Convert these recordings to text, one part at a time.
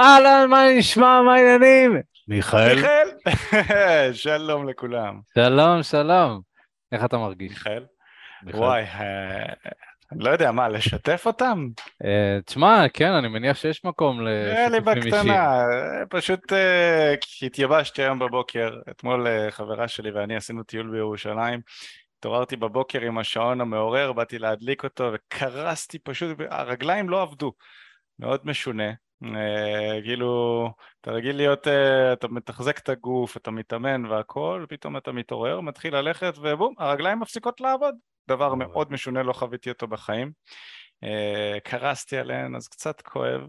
אהלן, מה נשמע, מה העניינים? מיכאל. מיכאל, שלום לכולם. שלום, שלום. איך אתה מרגיש? מיכאל? וואי, אה, לא יודע, מה, לשתף אותם? אה, תשמע, כן, אני מניח שיש מקום נראה לי לשיתופים אישיים. בקטנה, אה, פשוט אה, התייבשתי היום בבוקר, אתמול אה, חברה שלי ואני עשינו טיול בירושלים, התעוררתי בבוקר עם השעון המעורר, באתי להדליק אותו וקרסתי פשוט, הרגליים לא עבדו, מאוד משונה. אה, כאילו, אתה רגיל להיות, אה, אתה מתחזק את הגוף, אתה מתאמן והכל, פתאום אתה מתעורר, מתחיל ללכת ובום, הרגליים מפסיקות לעבוד. דבר. מאוד משונה, לא חוויתי אותו בחיים. אה, קרסתי עליהן, אז קצת כואב.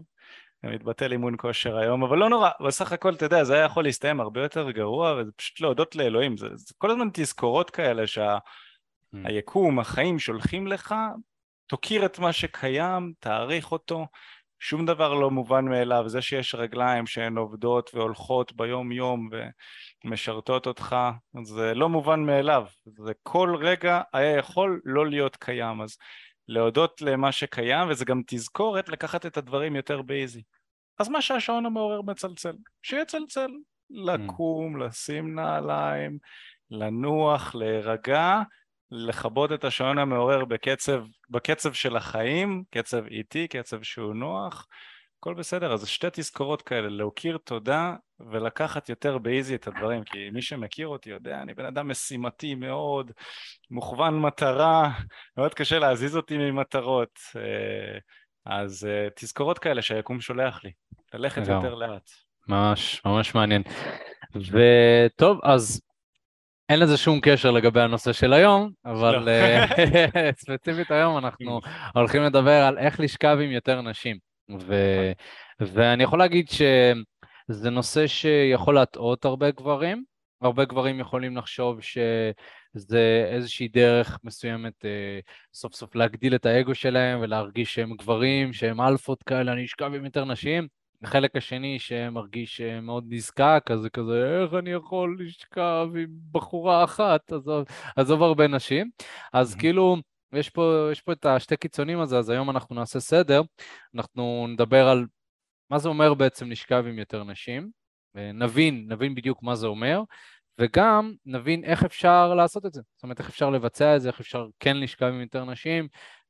מתבטל אימון כושר היום, אבל לא נורא, בסך הכל, אתה יודע, זה היה יכול להסתיים הרבה יותר גרוע, וזה פשוט להודות לאלוהים. זה, זה כל הזמן תזכורות כאלה שהיקום, החיים שולחים לך, תוקיר את מה שקיים, תעריך אותו, שום דבר לא מובן מאליו, זה שיש רגליים שהן עובדות והולכות ביום יום ומשרתות אותך, זה לא מובן מאליו, זה כל רגע היה יכול לא להיות קיים, אז להודות למה שקיים, וזה גם תזכורת לקחת את הדברים יותר באיזי. אז מה שהשעון המעורר מצלצל, שיצלצל, לקום, לשים נעליים, לנוח, להירגע, לכבות את השעון המעורר בקצב, בקצב של החיים, קצב איטי, קצב שהוא נוח, הכל בסדר, אז שתי תזכורות כאלה, להכיר תודה ולקחת יותר באיזי את הדברים, כי מי שמכיר אותי יודע, אני בן אדם משימתי מאוד, מוכוון מטרה, מאוד קשה להזיז אותי ממטרות, אה, אז אה, תזכורות כאלה שהיקום שולח לי, ללכת. יותר לאט. ממש, ממש מעניין. וטוב, אז אין לזה שום קשר לגבי הנושא של היום, אבל לא. אה, ספציפית היום אנחנו הולכים לדבר על איך לשכב עם יותר נשים. ו... ואני יכול להגיד שזה נושא שיכול להטעות הרבה גברים. הרבה גברים יכולים לחשוב שזה איזושהי דרך מסוימת אה, סוף סוף להגדיל את האגו שלהם ולהרגיש שהם גברים, שהם אלפות כאלה, אני אשכב עם יותר נשים. החלק השני שמרגיש אה, מאוד נזקק, אז זה כזה, איך אני יכול לשכב עם בחורה אחת, עזוב, עזוב הרבה נשים. אז Mhm. כאילו, יש פה, יש פה את השתי קיצונים הזה, אז היום אנחנו נעשה סדר, אנחנו נדבר על מה זה אומר בעצם לשכב עם יותר נשים, נבין, נבין בדיוק מה זה אומר, וגם נבין איך אפשר לעשות את זה. זאת אומרת, איך אפשר לבצע את זה, איך אפשר כן לשכב עם יותר נשים.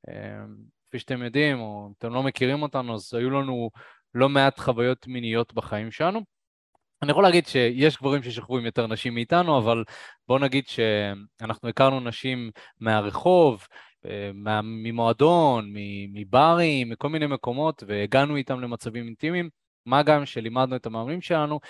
אה, כפי שאתם יודעים, או אם אתם לא מכירים אותנו, אז היו לנו לא מעט חוויות מיניות בחיים שלנו. אני יכול להגיד שיש גברים ששכבו עם יותר נשים מאיתנו, אבל בואו נגיד שאנחנו הכרנו נשים מהרחוב, אה, ממועדון, מברים, מכל מיני מקומות, והגענו איתם למצבים אינטימיים, מה גם שלימדנו את המאמנים שלנו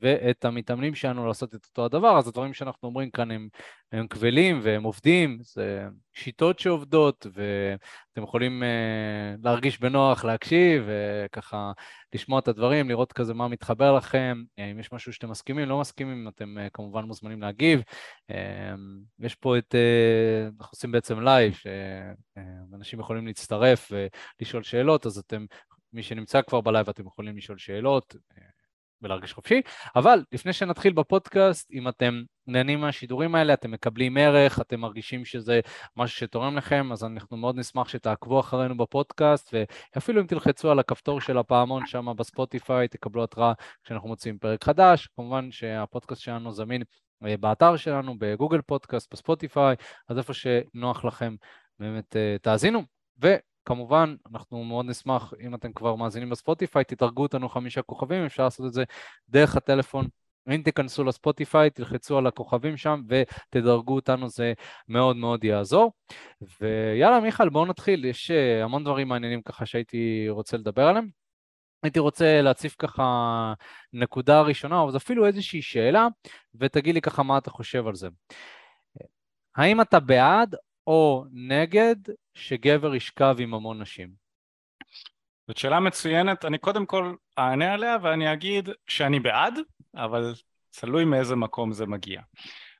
ואת המתאמנים שלנו לעשות את אותו הדבר, אז הדברים שאנחנו אומרים כאן הם, הם קבלים והם עובדים, זה שיטות שעובדות, ואתם יכולים uh, להרגיש בנוח להקשיב, וככה לשמוע את הדברים, לראות כזה מה מתחבר לכם, אה, אם יש משהו שאתם מסכימים, לא מסכימים, אתם אה, כמובן מוזמנים להגיב. אה, יש פה את, אה, אנחנו עושים בעצם live, שאנשים יכולים להצטרף ולשאול שאלות, אז אתם, מי שנמצא כבר ב live, אתם יכולים לשאול שאלות. אה, ולהרגיש חופשי, אבל לפני שנתחיל בפודקאסט, אם אתם נהנים מהשידורים האלה, אתם מקבלים ערך, אתם מרגישים שזה משהו שתורם לכם, אז אנחנו מאוד נשמח שתעקבו אחרינו בפודקאסט, ואפילו אם תלחצו על הכפתור של הפעמון שם בספוטיפיי, תקבלו התראה כשאנחנו מוצאים פרק חדש. כמובן שהפודקאסט שלנו זמין אה, באתר שלנו, בגוגל פודקאסט, בספוטיפיי, אז איפה שנוח לכם, באמת אה, תאזינו. וכמובן, אנחנו מאוד נשמח, אם אתם כבר מאזינים בספוטיפיי, תדרגו אותנו חמישה כוכבים, אפשר לעשות את זה דרך הטלפון. אם תיכנסו לספוטיפיי, תלחצו על הכוכבים שם ותדרגו אותנו, זה מאוד מאוד יעזור. ויאללה, מיכל, בואו נתחיל, יש אה, המון דברים מעניינים ככה שהייתי רוצה לדבר עליהם. הייתי רוצה להציף ככה נקודה ראשונה, או אפילו איזושהי שאלה, ותגיד לי ככה מה אתה חושב על זה. האם אתה בעד או נגד שגבר ישכב עם המון נשים? זאת שאלה מצוינת, אני קודם כל אענה עליה ואני אגיד שאני בעד, אבל תלוי מאיזה מקום זה מגיע.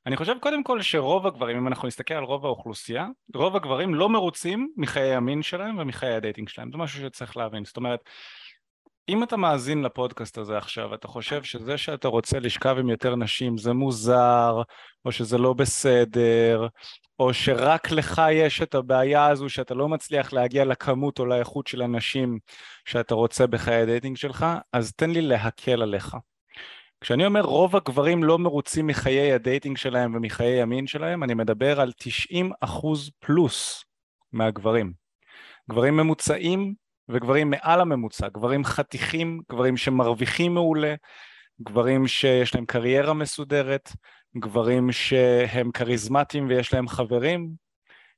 אני חושב קודם כל שרוב הגברים, אם אנחנו נסתכל על רוב האוכלוסייה, רוב הגברים לא מרוצים מחיי המין שלהם ומחיי ה dating שלהם, זה משהו שצריך להבין, זאת אומרת, אם אתה מאזין לפודקאסט הזה עכשיו, אתה חושב שזה שאתה רוצה לשכב עם יותר נשים זה מוזר, או שזה לא בסדר, או שרק לך יש את הבעיה הזו שאתה לא מצליח להגיע לכמות או לאיכות של הנשים שאתה רוצה בחיי ה dating שלך, אז תן לי להקל עליך. כשאני אומר רוב הגברים לא מרוצים מחיי ה dating שלהם ומחיי המין שלהם, אני מדבר על 90 אחוז פלוס מהגברים. גברים ממוצעים וגברים מעל הממוצע, גברים חתיכים, גברים שמרוויחים מעולה, גברים שיש להם קריירה מסודרת, גברים שהם כריזמטיים ויש להם חברים,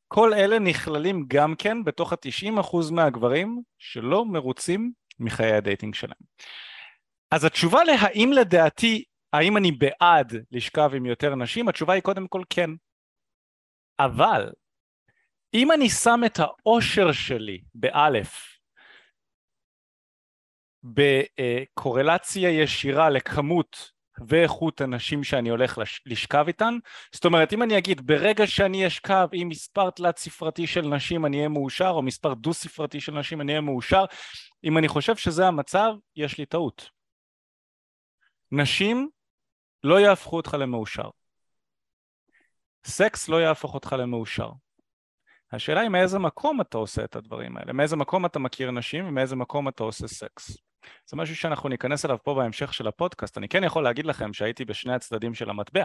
כל אלה נכללים גם כן בתוך ה-90% מהגברים שלא מרוצים מחיי ה dating שלהם. אז התשובה להאם לדעתי, האם אני בעד לשכב עם יותר נשים, התשובה היא קודם כל כן. אבל אם אני שם את האושר שלי באלף בקורלציה ישירה לכמות ואיכות הנשים שאני הולך לשכב איתן, זאת אומרת אם אני אגיד ברגע שאני אשכב עם מספר תלת ספרתי של נשים אני אהיה מאושר או מספר דו ספרתי של נשים אני אהיה מאושר, אם אני חושב שזה המצב יש לי טעות. נשים לא יהפכו אותך למאושר. סקס לא יהפוך אותך למאושר. השאלה היא מאיזה מקום אתה עושה את הדברים האלה, מאיזה מקום אתה מכיר נשים ומאיזה מקום אתה עושה סקס. זה משהו שאנחנו ניכנס אליו פה בהמשך של הפודקאסט. אני כן יכול להגיד לכם שהייתי בשני הצדדים של המטבע.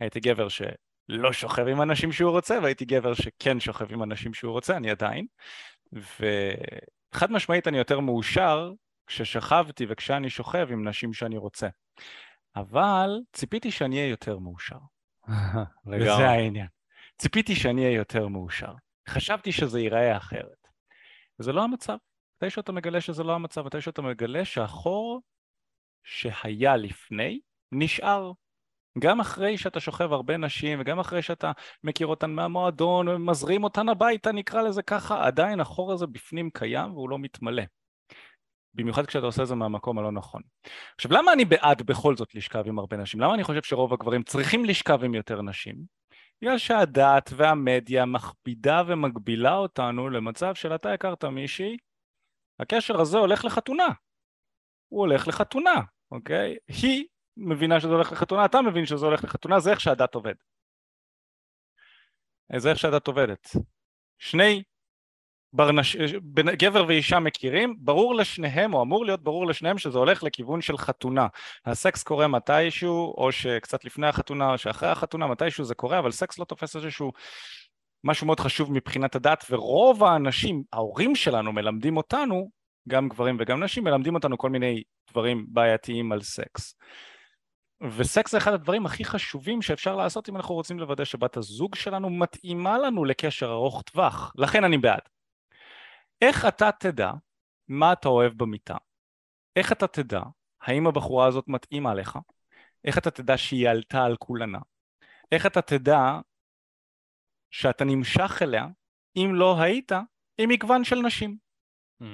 הייתי גבר שלא שוכב עם אנשים שהוא רוצה, והייתי גבר שכן שוכב עם אנשים שהוא רוצה, אני עדיין. וחד משמעית אני יותר מאושר כששכבתי וכשאני שוכב עם נשים שאני רוצה. אבל ציפיתי שאני אהיה יותר מאושר. וזה העניין. ציפיתי שאני אהיה יותר מאושר. חשבתי שזה ייראה אחרת. וזה לא המצב. מתי שאתה מגלה שזה לא המצב, מתי שאתה מגלה שהחור שהיה לפני נשאר. גם אחרי שאתה שוכב הרבה נשים וגם אחרי שאתה מכיר אותן מהמועדון ומזרים אותן הביתה, נקרא לזה ככה, עדיין החור הזה בפנים קיים והוא לא מתמלא. במיוחד כשאתה עושה את זה מהמקום הלא נכון. עכשיו למה אני בעד בכל זאת לשכב עם הרבה נשים? למה אני חושב שרוב הגברים צריכים לשכב עם יותר נשים? בגלל שהדת והמדיה מכבידה ומגבילה אותנו למצב של אתה הכרת מישהי, הקשר הזה הולך לחתונה. הוא הולך לחתונה, אוקיי? היא מבינה שזה הולך לחתונה, אתה מבין שזה הולך לחתונה, זה איך שהדת עובד. זה איך שהדת עובדת. שני ברנש... גבר ואישה מכירים, ברור לשניהם, או אמור להיות ברור לשניהם שזה הולך לכיוון של חתונה. הסקס קורה מתישהו, או שקצת לפני החתונה, או שאחרי החתונה, מתישהו זה קורה, אבל סקס לא תופס איזשהו משהו מאוד חשוב מבחינת הדת, ורוב האנשים, ההורים שלנו מלמדים אותנו, גם גברים וגם נשים, מלמדים אותנו כל מיני דברים בעייתיים על סקס. וסקס זה אחד הדברים הכי חשובים שאפשר לעשות אם אנחנו רוצים לוודא שבת הזוג שלנו מתאימה לנו לקשר ארוך טווח, לכן אני בעד. איך אתה תדע מה אתה אוהב במיטה? איך אתה תדע האם הבחורה הזאת מתאימה לך? איך אתה תדע שהיא עלתה על כולנה? איך אתה תדע שאתה נמשך אליה אם לא היית עם מגוון של נשים? Mm.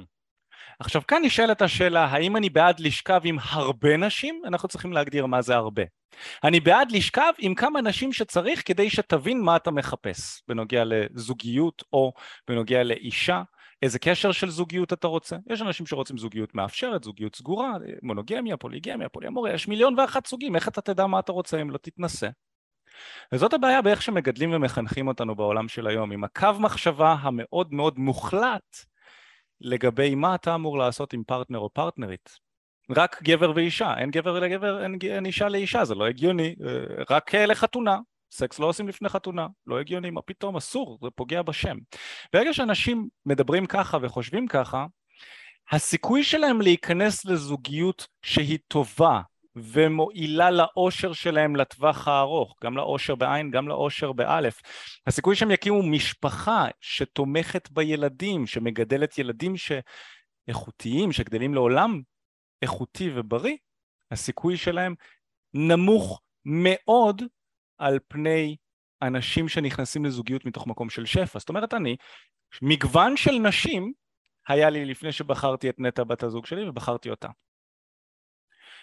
עכשיו כאן נשאלת השאלה האם אני בעד לשכב עם הרבה נשים? אנחנו צריכים להגדיר מה זה הרבה. אני בעד לשכב עם כמה נשים שצריך כדי שתבין מה אתה מחפש בנוגע לזוגיות או בנוגע לאישה איזה קשר של זוגיות אתה רוצה? יש אנשים שרוצים זוגיות מאפשרת, זוגיות סגורה, מונוגמיה, פוליגמיה, פוליאמוריה, יש מיליון ואחת סוגים, איך אתה תדע מה אתה רוצה אם לא תתנסה? וזאת הבעיה באיך שמגדלים ומחנכים אותנו בעולם של היום, עם הקו מחשבה המאוד מאוד מוחלט לגבי מה אתה אמור לעשות עם פרטנר או פרטנרית. רק גבר ואישה, אין גבר לגבר, אין, אין אישה לאישה, זה לא הגיוני, אה, רק לחתונה, סקס לא עושים לפני חתונה, לא הגיוני, מה פתאום, אסור, זה פוגע בשם. ברגע שאנשים מדברים ככה וחושבים ככה, הסיכוי שלהם להיכנס לזוגיות שהיא טובה ומועילה לאושר שלהם לטווח הארוך, גם לאושר בעין, גם לאושר באלף. הסיכוי שהם יקימו משפחה שתומכת בילדים, שמגדלת ילדים שאיכותיים, שגדלים לעולם איכותי ובריא, הסיכוי שלהם נמוך מאוד על פני אנשים שנכנסים לזוגיות מתוך מקום של שפע. זאת אומרת, אני, מגוון של נשים היה לי לפני שבחרתי את נטע בת הזוג שלי ובחרתי אותה.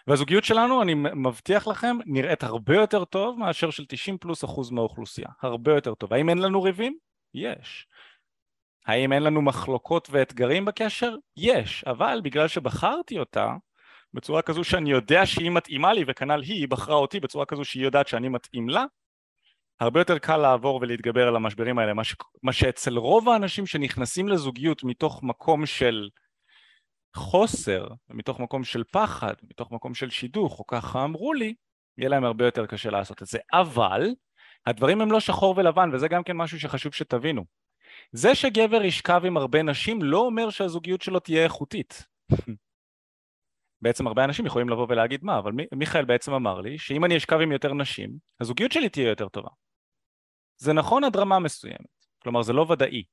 והזוגיות שלנו, אני מבטיח לכם, נראית הרבה יותר טוב מאשר של 90 פלוס אחוז מהאוכלוסייה. הרבה יותר טוב. האם אין לנו ריבים? יש. האם אין לנו מחלוקות ואתגרים בקשר? יש, אבל בגלל שבחרתי אותה בצורה כזו שאני יודע שהיא מתאימה לי וכנ"ל היא, היא בחרה אותי בצורה כזו שהיא יודעת שאני מתאים לה הרבה יותר קל לעבור ולהתגבר על המשברים האלה, מה, ש... מה שאצל רוב האנשים שנכנסים לזוגיות מתוך מקום של חוסר, מתוך מקום של פחד, מתוך מקום של שידוך, או ככה אמרו לי, יהיה להם הרבה יותר קשה לעשות את זה. אבל הדברים הם לא שחור ולבן, וזה גם כן משהו שחשוב שתבינו. זה שגבר ישכב עם הרבה נשים לא אומר שהזוגיות שלו תהיה איכותית. בעצם הרבה אנשים יכולים לבוא ולהגיד מה, אבל מיכאל בעצם אמר לי שאם אני אשכב עם יותר נשים, הזוגיות שלי תהיה יותר טובה. זה נכון עד רמה מסוימת, כלומר זה לא ודאי.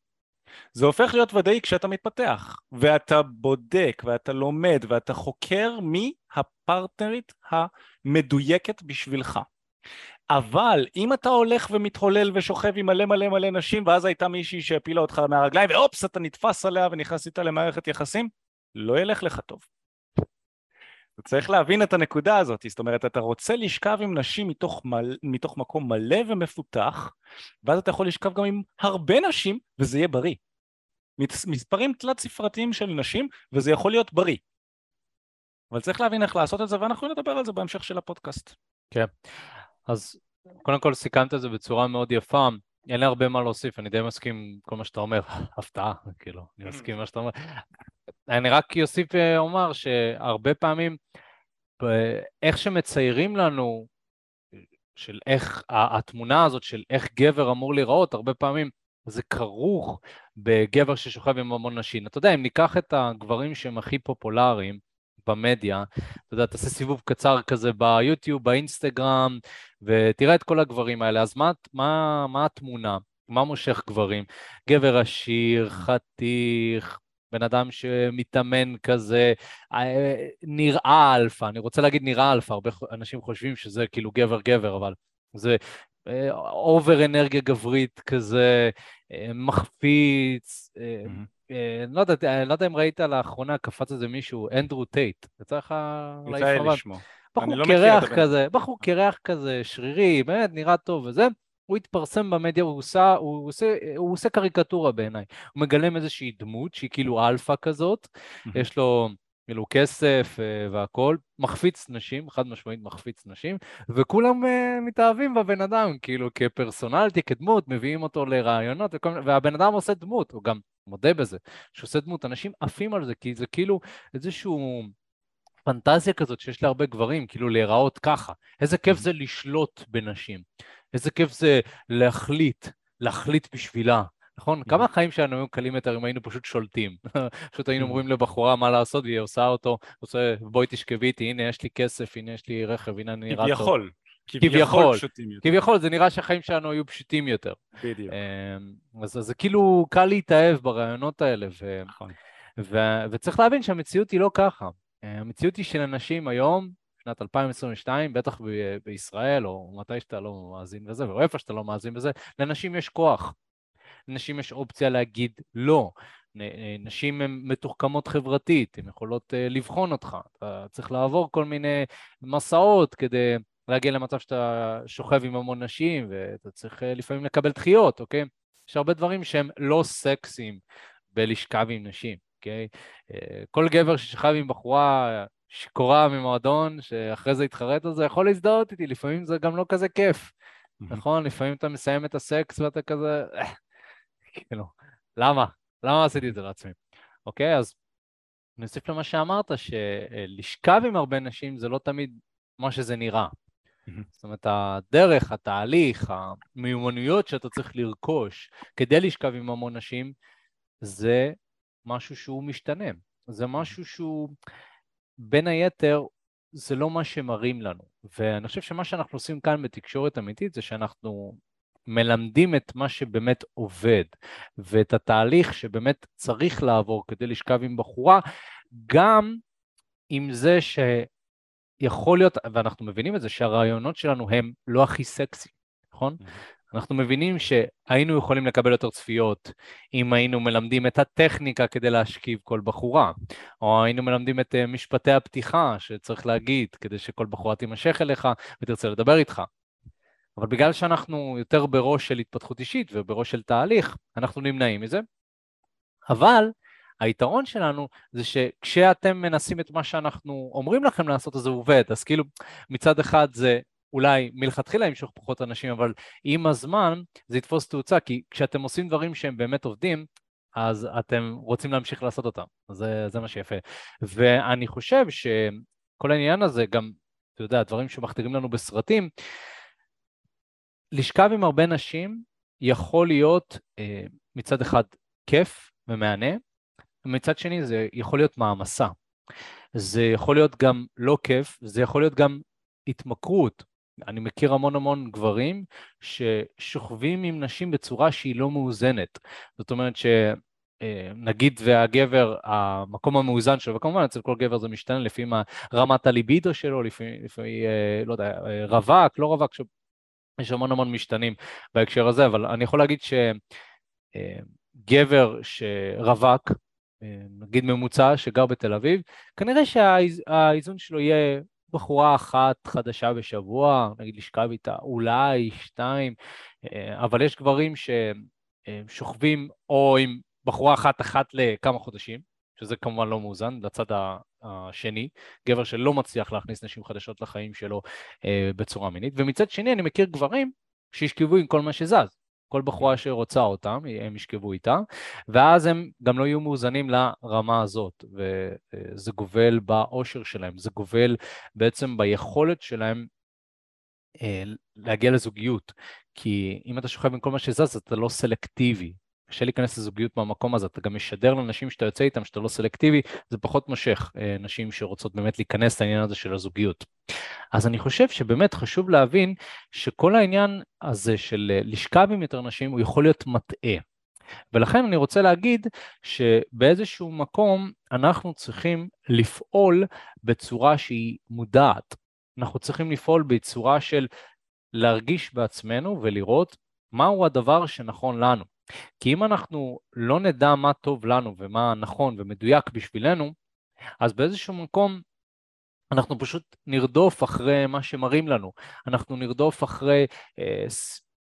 זה הופך להיות ודאי כשאתה מתפתח, ואתה בודק, ואתה לומד, ואתה חוקר מי הפרטנרית המדויקת בשבילך. אבל אם אתה הולך ומתהולל ושוכב עם מלא מלא מלא נשים ואז הייתה מישהי שהפילה אותך מהרגליים ואופס אתה נתפס עליה ונכנס איתה למערכת יחסים, לא ילך לך טוב. אתה צריך להבין את הנקודה הזאת, זאת אומרת אתה רוצה לשכב עם נשים מתוך, מל... מתוך מקום מלא ומפותח ואז אתה יכול לשכב גם עם הרבה נשים וזה יהיה בריא. מספרים תלת ספרתיים של נשים וזה יכול להיות בריא. אבל צריך להבין איך לעשות את זה ואנחנו נדבר על זה בהמשך של הפודקאסט. כן, אז קודם כל סיכמת את זה בצורה מאוד יפה. אין לי הרבה מה להוסיף, אני די מסכים עם כל מה שאתה אומר, הפתעה, כאילו, אני מסכים עם מה שאתה אומר. אני רק אוסיף ואומר שהרבה פעמים, איך שמציירים לנו, של איך, התמונה הזאת של איך גבר אמור להיראות, הרבה פעמים זה כרוך בגבר ששוכב עם המון נשים. אתה יודע, אם ניקח את הגברים שהם הכי פופולריים, במדיה, אתה יודע, תעשה סיבוב קצר כזה ביוטיוב, באינסטגרם, ותראה את כל הגברים האלה. אז מה, מה, מה התמונה? מה מושך גברים? גבר עשיר, חתיך, בן אדם שמתאמן כזה, אה, נראה אלפא, אני רוצה להגיד נראה אלפא, הרבה אנשים חושבים שזה כאילו גבר גבר, אבל זה over אה, אנרגיה גברית כזה, אה, מחפיץ, mm-hmm. לא, יודע, לא יודע אם ראית לאחרונה, קפץ איזה מישהו, אנדרו טייט, יצא לך להעיף מבט. בחור לא קרח כזה, בחור קרח כזה, שרירי, באמת נראה טוב וזה. הוא התפרסם במדיה, הוא עושה, הוא עושה, הוא עושה קריקטורה בעיניי. הוא מגלם איזושהי דמות שהיא כאילו אלפא כזאת, יש לו כאילו כסף אה, והכול, מחפיץ נשים, חד משמעית מחפיץ נשים, וכולם uh, מתאהבים בבן אדם, כאילו כפרסונליטי, כדמות, מביאים אותו לרעיונות, וכל, והבן אדם עושה דמות, הוא גם מודה בזה, שהוא עושה דמות, אנשים עפים על זה, כי זה כאילו איזשהו... פנטזיה כזאת שיש להרבה גברים, כאילו להיראות ככה. איזה כיף זה לשלוט בנשים. איזה כיף זה להחליט, להחליט בשבילה, נכון? כמה החיים שלנו היו קלים יותר אם היינו פשוט שולטים. פשוט היינו אומרים לבחורה מה לעשות, והיא עושה אותו, עושה, בואי תשכבי איתי, הנה יש לי כסף, הנה יש לי רכב, הנה אני נראה טוב. כביכול. כביכול, כביכול, זה נראה שהחיים שלנו היו פשוטים יותר. בדיוק. אמ, אז זה כאילו קל להתאהב ברעיונות האלה, ו... נכון. ו... וצריך להבין שהמציאות היא לא ככה. אה, המציאות היא של אנשים היום, שנת 2022, בטח בישראל, או מתי שאתה לא מאזין בזה, או איפה שאתה לא מאזין בזה, לנשים יש כוח. לנשים יש אופציה להגיד לא. נשים הן מתוחכמות חברתית, הן יכולות uh, לבחון אותך. אתה צריך לעבור כל מיני מסעות כדי להגיע למצב שאתה שוכב עם המון נשים, ואתה צריך לפעמים לקבל דחיות, אוקיי? יש הרבה דברים שהם לא סקסיים בלשכב עם נשים, אוקיי? Uh, כל גבר ששכב עם בחורה שיכורה ממועדון, שאחרי זה התחרט על זה, יכול להזדהות איתי, לפעמים זה גם לא כזה כיף, נכון? לפעמים אתה מסיים את הסקס ואתה כזה, כאילו, למה? למה עשיתי את זה לעצמי? אוקיי, אז נוסיף למה שאמרת, שלשכב עם הרבה נשים זה לא תמיד מה שזה נראה. זאת אומרת, הדרך, התהליך, המיומנויות שאתה צריך לרכוש כדי לשכב עם המון נשים, זה משהו שהוא משתנה. זה משהו שהוא... בין היתר, זה לא מה שמראים לנו. ואני חושב שמה שאנחנו עושים כאן בתקשורת אמיתית זה שאנחנו מלמדים את מה שבאמת עובד, ואת התהליך שבאמת צריך לעבור כדי לשכב עם בחורה, גם עם זה שיכול להיות, ואנחנו מבינים את זה, שהרעיונות שלנו הם לא הכי סקסי, נכון? אנחנו מבינים שהיינו יכולים לקבל יותר צפיות אם היינו מלמדים את הטכניקה כדי להשכיב כל בחורה, או היינו מלמדים את אה, משפטי הפתיחה שצריך להגיד כדי שכל בחורה תימשך אליך ותרצה לדבר איתך. אבל בגלל שאנחנו יותר בראש של התפתחות אישית ובראש של תהליך, אנחנו נמנעים מזה. אבל היתרון שלנו זה שכשאתם מנסים את מה שאנחנו אומרים לכם לעשות, אז זה עובד. אז כאילו, מצד אחד זה אולי מלכתחילה ימשוך פחות אנשים, אבל עם הזמן זה יתפוס תאוצה, כי כשאתם עושים דברים שהם באמת עובדים, אז אתם רוצים להמשיך לעשות אותם. זה, זה מה שיפה. ואני חושב שכל העניין הזה, גם, אתה יודע, דברים שמכתירים לנו בסרטים, לשכב עם הרבה נשים יכול להיות אה, מצד אחד כיף ומהנה, ומצד שני זה יכול להיות מעמסה. זה יכול להיות גם לא כיף, זה יכול להיות גם התמכרות. אני מכיר המון המון גברים ששוכבים עם נשים בצורה שהיא לא מאוזנת. זאת אומרת ש... אה, והגבר, המקום המאוזן שלו, וכמובן אצל כל גבר זה משתנה לפי מה, רמת הליבידו שלו, לפי, לפי אה, לא יודע, אה, רווק, לא רווק, יש המון המון משתנים בהקשר הזה, אבל אני יכול להגיד שגבר שרווק, נגיד ממוצע שגר בתל אביב, כנראה שהאיזון שלו יהיה בחורה אחת חדשה בשבוע, נגיד לשכב איתה, אולי שתיים, אבל יש גברים ששוכבים או עם בחורה אחת אחת לכמה חודשים, שזה כמובן לא מאוזן, לצד השני, גבר שלא מצליח להכניס נשים חדשות לחיים שלו אה, בצורה מינית, ומצד שני אני מכיר גברים שישכבו עם כל מה שזז, כל בחורה שרוצה אותם, הם ישכבו איתה, ואז הם גם לא יהיו מאוזנים לרמה הזאת, וזה גובל באושר שלהם, זה גובל בעצם ביכולת שלהם אה, להגיע לזוגיות, כי אם אתה שוכב עם כל מה שזז אתה לא סלקטיבי, קשה להיכנס לזוגיות מהמקום הזה, אתה גם משדר לנשים שאתה יוצא איתם, שאתה לא סלקטיבי, זה פחות מושך אה, נשים שרוצות באמת להיכנס לעניין הזה של הזוגיות. אז אני חושב שבאמת חשוב להבין שכל העניין הזה של אה, לשכב עם יותר נשים הוא יכול להיות מטעה. ולכן אני רוצה להגיד שבאיזשהו מקום אנחנו צריכים לפעול בצורה שהיא מודעת. אנחנו צריכים לפעול בצורה של להרגיש בעצמנו ולראות מהו הדבר שנכון לנו. כי אם אנחנו לא נדע מה טוב לנו ומה נכון ומדויק בשבילנו, אז באיזשהו מקום אנחנו פשוט נרדוף אחרי מה שמראים לנו. אנחנו נרדוף אחרי, אה,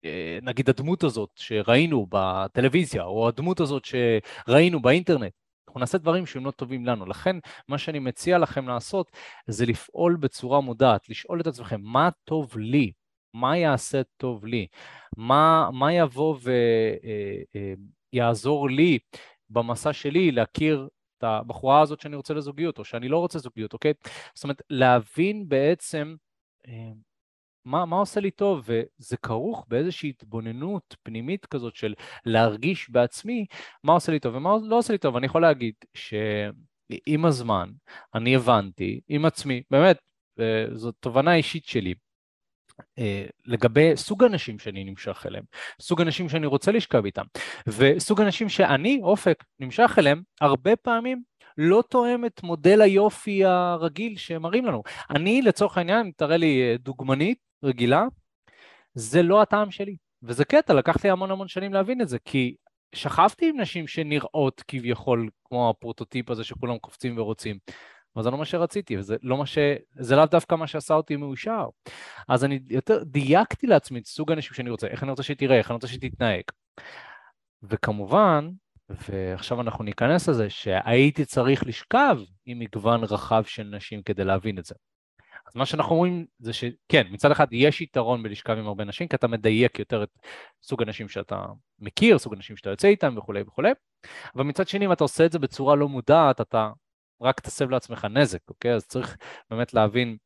אה, נגיד, הדמות הזאת שראינו בטלוויזיה, או הדמות הזאת שראינו באינטרנט. אנחנו נעשה דברים שהם לא טובים לנו. לכן, מה שאני מציע לכם לעשות זה לפעול בצורה מודעת, לשאול את עצמכם, מה טוב לי? מה יעשה טוב לי? מה, מה יבוא ויעזור אה, אה, לי במסע שלי להכיר את הבחורה הזאת שאני רוצה לזוגיות, או שאני לא רוצה זוגיות, אוקיי? זאת אומרת, להבין בעצם אה, מה, מה עושה לי טוב, וזה כרוך באיזושהי התבוננות פנימית כזאת של להרגיש בעצמי מה עושה לי טוב ומה לא עושה לי טוב. אני יכול להגיד שעם הזמן אני הבנתי עם עצמי, באמת, זאת תובנה אישית שלי, לגבי סוג אנשים שאני נמשך אליהם, סוג אנשים שאני רוצה לשכב איתם, וסוג אנשים שאני, אופק, נמשך אליהם, הרבה פעמים לא תואם את מודל היופי הרגיל שמראים לנו. אני, לצורך העניין, תראה לי אה, דוגמנית רגילה, זה לא הטעם שלי. וזה קטע, לקח לי המון המון שנים להבין את זה, כי שכבתי עם נשים שנראות כביכול כמו הפרוטוטיפ הזה שכולם קופצים ורוצים. אבל זה לא מה שרציתי, וזה לא מה ש... זה לאו דווקא מה שעשה אותי מאושר. אז אני יותר דייקתי לעצמי את סוג האנשים שאני רוצה, איך אני רוצה שתראה, איך אני רוצה שתתנהג. וכמובן, ועכשיו אנחנו ניכנס לזה, שהייתי צריך לשכב עם מגוון רחב של נשים כדי להבין את זה. אז מה שאנחנו אומרים זה שכן, מצד אחד יש יתרון בלשכב עם הרבה נשים, כי אתה מדייק יותר את סוג הנשים שאתה מכיר, סוג הנשים שאתה יוצא איתם וכולי וכולי, אבל מצד שני אם אתה עושה את זה בצורה לא מודעת, אתה רק תסב לעצמך נזק, אוקיי? אז צריך באמת להבין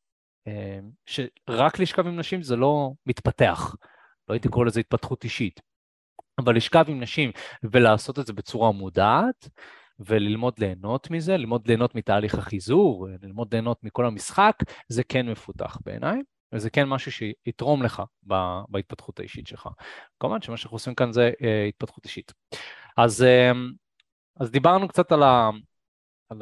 אה, שרק לשכב עם נשים זה לא מתפתח, לא הייתי קורא לזה התפתחות אישית, אבל לשכב עם נשים ולעשות את זה בצורה מודעת, וללמוד ליהנות מזה, ללמוד ליהנות מתהליך החיזור, ללמוד ליהנות מכל המשחק, זה כן מפותח בעיניי, וזה כן משהו שיתרום לך בהתפתחות האישית שלך. כמובן שמה שאנחנו עושים כאן זה uh, התפתחות אישית. אז, uh, אז דיברנו קצת על, ה,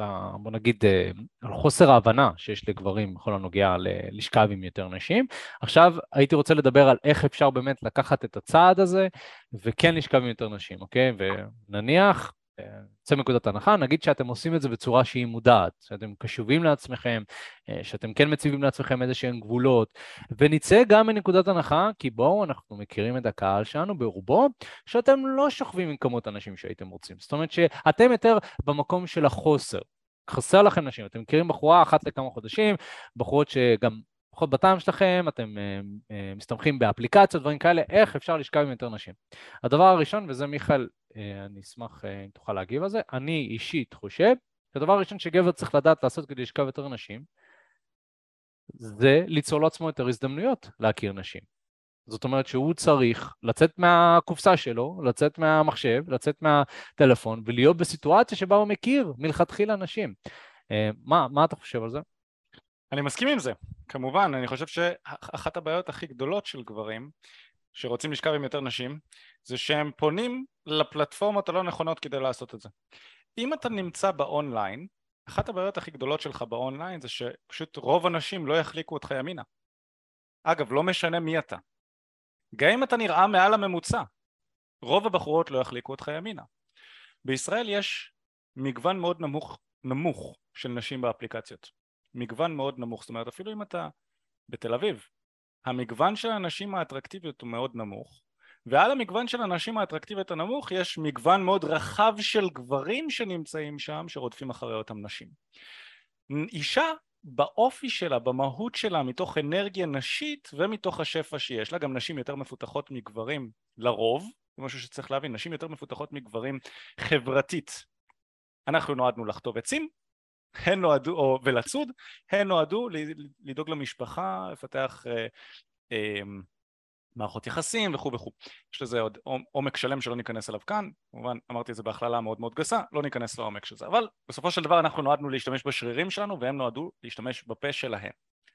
על ה... בוא נגיד, אה, על חוסר ההבנה שיש לגברים בכל הנוגע ללשכב עם יותר נשים. עכשיו הייתי רוצה לדבר על איך אפשר באמת לקחת את הצעד הזה וכן לשכב עם יותר נשים, אוקיי? ונניח, נצא מנקודת הנחה, נגיד שאתם עושים את זה בצורה שהיא מודעת, שאתם קשובים לעצמכם, אה, שאתם כן מציבים לעצמכם איזה שהם גבולות, ונצא גם מנקודת הנחה, כי בואו, אנחנו מכירים את הקהל שלנו ברובו, שאתם לא שוכבים עם כמות אנשים שהייתם רוצים. זאת אומרת שאתם יותר במקום של החוסר. חסר לכם נשים, אתם מכירים בחורה אחת לכמה חודשים, בחורות שגם פחות בטעם שלכם, אתם uh, uh, מסתמכים באפליקציות, דברים כאלה, איך אפשר לשכב עם יותר נשים. הדבר הראשון, וזה מיכאל, אני אשמח uh, אם תוכל להגיב על זה, אני אישית חושב שהדבר הראשון שגבר צריך לדעת לעשות כדי לשכב יותר נשים, זה ליצור לעצמו יותר הזדמנויות להכיר נשים. זאת אומרת שהוא צריך לצאת מהקופסה שלו, לצאת מהמחשב, לצאת מהטלפון ולהיות בסיטואציה שבה הוא מכיר מלכתחילה נשים. מה, מה אתה חושב על זה? אני מסכים עם זה, כמובן, אני חושב שאחת הבעיות הכי גדולות של גברים שרוצים לשכב עם יותר נשים זה שהם פונים לפלטפורמות הלא נכונות כדי לעשות את זה. אם אתה נמצא באונליין, אחת הבעיות הכי גדולות שלך באונליין זה שפשוט רוב הנשים לא יחליקו אותך ימינה. אגב, לא משנה מי אתה. גם אם אתה נראה מעל הממוצע, רוב הבחורות לא יחליקו אותך ימינה. בישראל יש מגוון מאוד נמוך, נמוך של נשים באפליקציות. מגוון מאוד נמוך, זאת אומרת אפילו אם אתה בתל אביב, המגוון של הנשים האטרקטיביות הוא מאוד נמוך, ועל המגוון של הנשים האטרקטיביות הנמוך יש מגוון מאוד רחב של גברים שנמצאים שם שרודפים אחרי אותם נשים. אישה באופי שלה, במהות שלה, מתוך אנרגיה נשית ומתוך השפע שיש לה, גם נשים יותר מפותחות מגברים לרוב, זה משהו שצריך להבין, נשים יותר מפותחות מגברים חברתית. אנחנו נועדנו לחטוב עצים, הן נועדו, או, ולצוד, הן נועדו לדאוג למשפחה, לפתח אה, אה, מערכות יחסים וכו' וכו'. יש לזה עוד עומק שלם שלא ניכנס אליו כאן, כמובן אמרתי את זה בהכללה מאוד מאוד גסה, לא ניכנס לעומק של זה, אבל בסופו של דבר אנחנו נועדנו להשתמש בשרירים שלנו והם נועדו להשתמש בפה שלהם.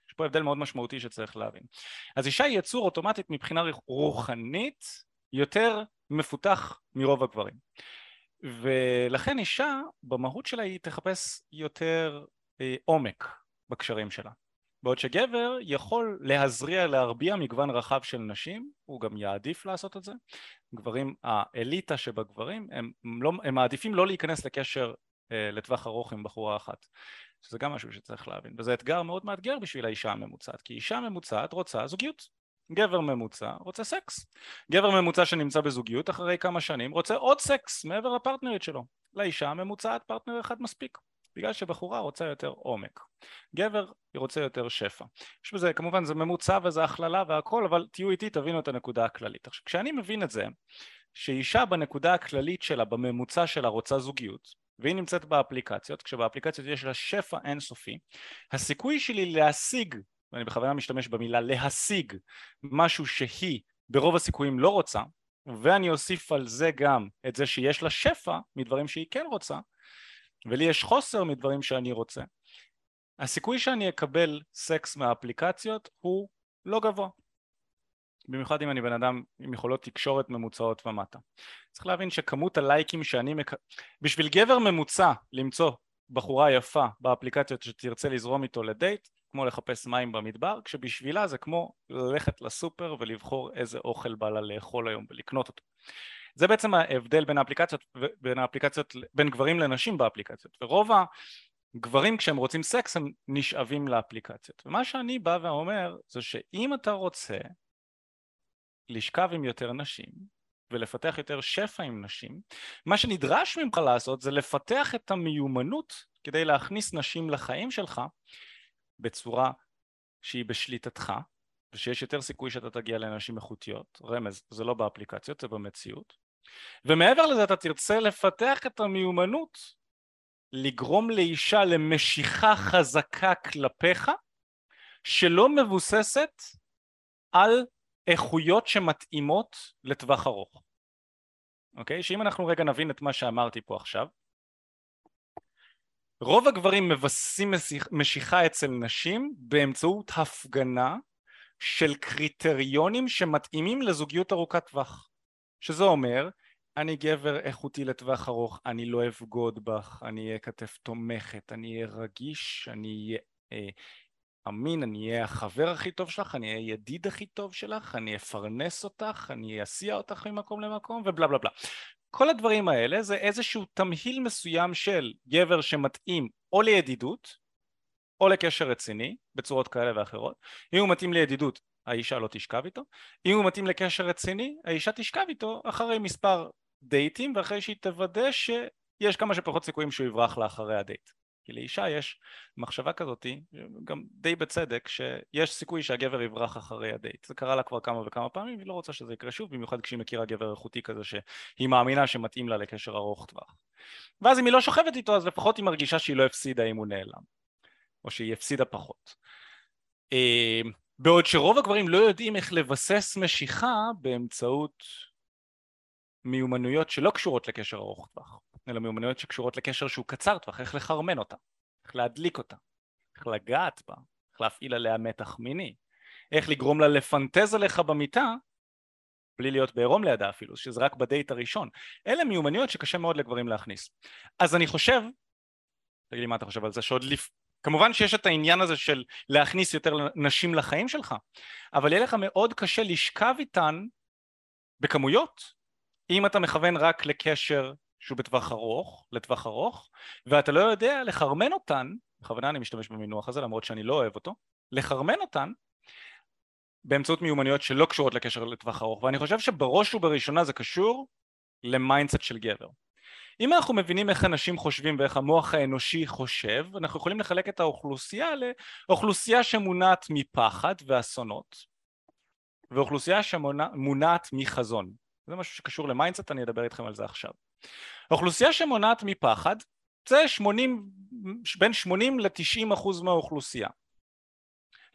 יש פה הבדל מאוד משמעותי שצריך להבין. אז אישה היא יצור אוטומטית מבחינה רוחנית יותר מפותח מרוב הגברים. ולכן אישה במהות שלה היא תחפש יותר אה, עומק בקשרים שלה. בעוד שגבר יכול להזריע להרביע מגוון רחב של נשים הוא גם יעדיף לעשות את זה. גברים האליטה שבגברים הם, לא, הם מעדיפים לא להיכנס לקשר אה, לטווח ארוך עם בחורה אחת. שזה גם משהו שצריך להבין. וזה אתגר מאוד מאתגר בשביל האישה הממוצעת כי אישה ממוצעת רוצה זוגיות גבר ממוצע רוצה סקס. גבר ממוצע שנמצא בזוגיות אחרי כמה שנים רוצה עוד סקס מעבר לפרטנרית שלו. לאישה הממוצעת פרטנר אחד מספיק. בגלל שבחורה רוצה יותר עומק. גבר רוצה יותר שפע. יש בזה, כמובן זה ממוצע וזה הכללה והכל, אבל תהיו איתי תבינו את הנקודה הכללית. עכשיו כשאני מבין את זה, שאישה בנקודה הכללית שלה, בממוצע שלה רוצה זוגיות, והיא נמצאת באפליקציות, כשבאפליקציות יש לה שפע אינסופי, הסיכוי שלי להשיג ואני בכוונה משתמש במילה להשיג משהו שהיא ברוב הסיכויים לא רוצה ואני אוסיף על זה גם את זה שיש לה שפע מדברים שהיא כן רוצה ולי יש חוסר מדברים שאני רוצה. הסיכוי שאני אקבל סקס מהאפליקציות הוא לא גבוה. במיוחד אם אני בן אדם עם יכולות תקשורת ממוצעות ומטה. צריך להבין שכמות הלייקים שאני מק... בשביל גבר ממוצע למצוא בחורה יפה באפליקציות שתרצה לזרום איתו לדייט כמו לחפש מים במדבר, כשבשבילה זה כמו ללכת לסופר ולבחור איזה אוכל בא לה לאכול היום ולקנות אותו. זה בעצם ההבדל בין האפליקציות, בין האפליקציות, בין גברים לנשים באפליקציות, ורוב הגברים כשהם רוצים סקס הם נשאבים לאפליקציות. ומה שאני בא ואומר זה שאם אתה רוצה לשכב עם יותר נשים ולפתח יותר שפע עם נשים, מה שנדרש ממך לעשות זה לפתח את המיומנות כדי להכניס נשים לחיים שלך בצורה שהיא בשליטתך ושיש יותר סיכוי שאתה תגיע לאנשים איכותיות, רמז, זה לא באפליקציות, זה במציאות. ומעבר לזה אתה תרצה לפתח את המיומנות לגרום לאישה למשיכה חזקה כלפיך שלא מבוססת על איכויות שמתאימות לטווח ארוך אוקיי? שאם אנחנו רגע נבין את מה שאמרתי פה עכשיו רוב הגברים מבססים משיכה אצל נשים באמצעות הפגנה של קריטריונים שמתאימים לזוגיות ארוכת טווח שזה אומר אני גבר איכותי לטווח ארוך, אני לא אבגוד בך, אני אהיה כתף תומכת, אני אהיה רגיש, אני אהיה אה, אמין, אני אהיה החבר הכי טוב שלך, אני אהיה הידיד הכי טוב שלך, אני אפרנס אותך, אני אסיע אותך ממקום למקום ובלה בלה בלה. כל הדברים האלה זה איזשהו תמהיל מסוים של גבר שמתאים או לידידות או לקשר רציני בצורות כאלה ואחרות. אם הוא מתאים לידידות האישה לא תשכב איתו, אם הוא מתאים לקשר רציני האישה תשכב איתו אחרי מספר דייטים ואחרי שהיא תוודא שיש כמה שפחות סיכויים שהוא יברח לאחרי הדייט. כי לאישה יש מחשבה כזאת, גם די בצדק, שיש סיכוי שהגבר יברח אחרי הדייט. זה קרה לה כבר כמה וכמה פעמים, והיא לא רוצה שזה יקרה שוב, במיוחד כשהיא מכירה גבר איכותי כזה שהיא מאמינה שמתאים לה לקשר ארוך טווח. ואז אם היא לא שוכבת איתו, אז לפחות היא מרגישה שהיא לא הפסידה אם הוא נעלם, או שהיא הפסידה פחות. אה, בעוד שרוב הגברים לא יודעים איך לבסס משיכה באמצעות מיומנויות שלא קשורות לקשר ארוך טווח. אלא מיומנויות שקשורות לקשר שהוא קצר טווח, איך לחרמן אותה, איך להדליק אותה, איך לגעת בה, איך להפעיל עליה מתח מיני, איך לגרום לה לפנטז עליך במיטה בלי להיות בעירום לידה אפילו, שזה רק בדייט הראשון. אלה מיומנויות שקשה מאוד לגברים להכניס. אז אני חושב, תגיד לי מה אתה חושב על זה, שעוד לפ... כמובן שיש את העניין הזה של להכניס יותר נשים לחיים שלך, אבל יהיה לך מאוד קשה לשכב איתן בכמויות אם אתה מכוון רק לקשר שהוא בטווח ארוך, לטווח ארוך, ואתה לא יודע לחרמן אותן, בכוונה אני משתמש במינוח הזה למרות שאני לא אוהב אותו, לחרמן אותן באמצעות מיומנויות שלא קשורות לקשר לטווח ארוך, ואני חושב שבראש ובראשונה זה קשור ל mindset של גבר. אם אנחנו מבינים איך אנשים חושבים ואיך המוח האנושי חושב, אנחנו יכולים לחלק את האוכלוסייה לאוכלוסייה שמונעת מפחד ואסונות, ואוכלוסייה שמונעת מחזון. זה משהו שקשור ל mindset, אני אדבר איתכם על זה עכשיו. האוכלוסייה שמונעת מפחד זה 80, בין 80 ל-90 אחוז מהאוכלוסייה.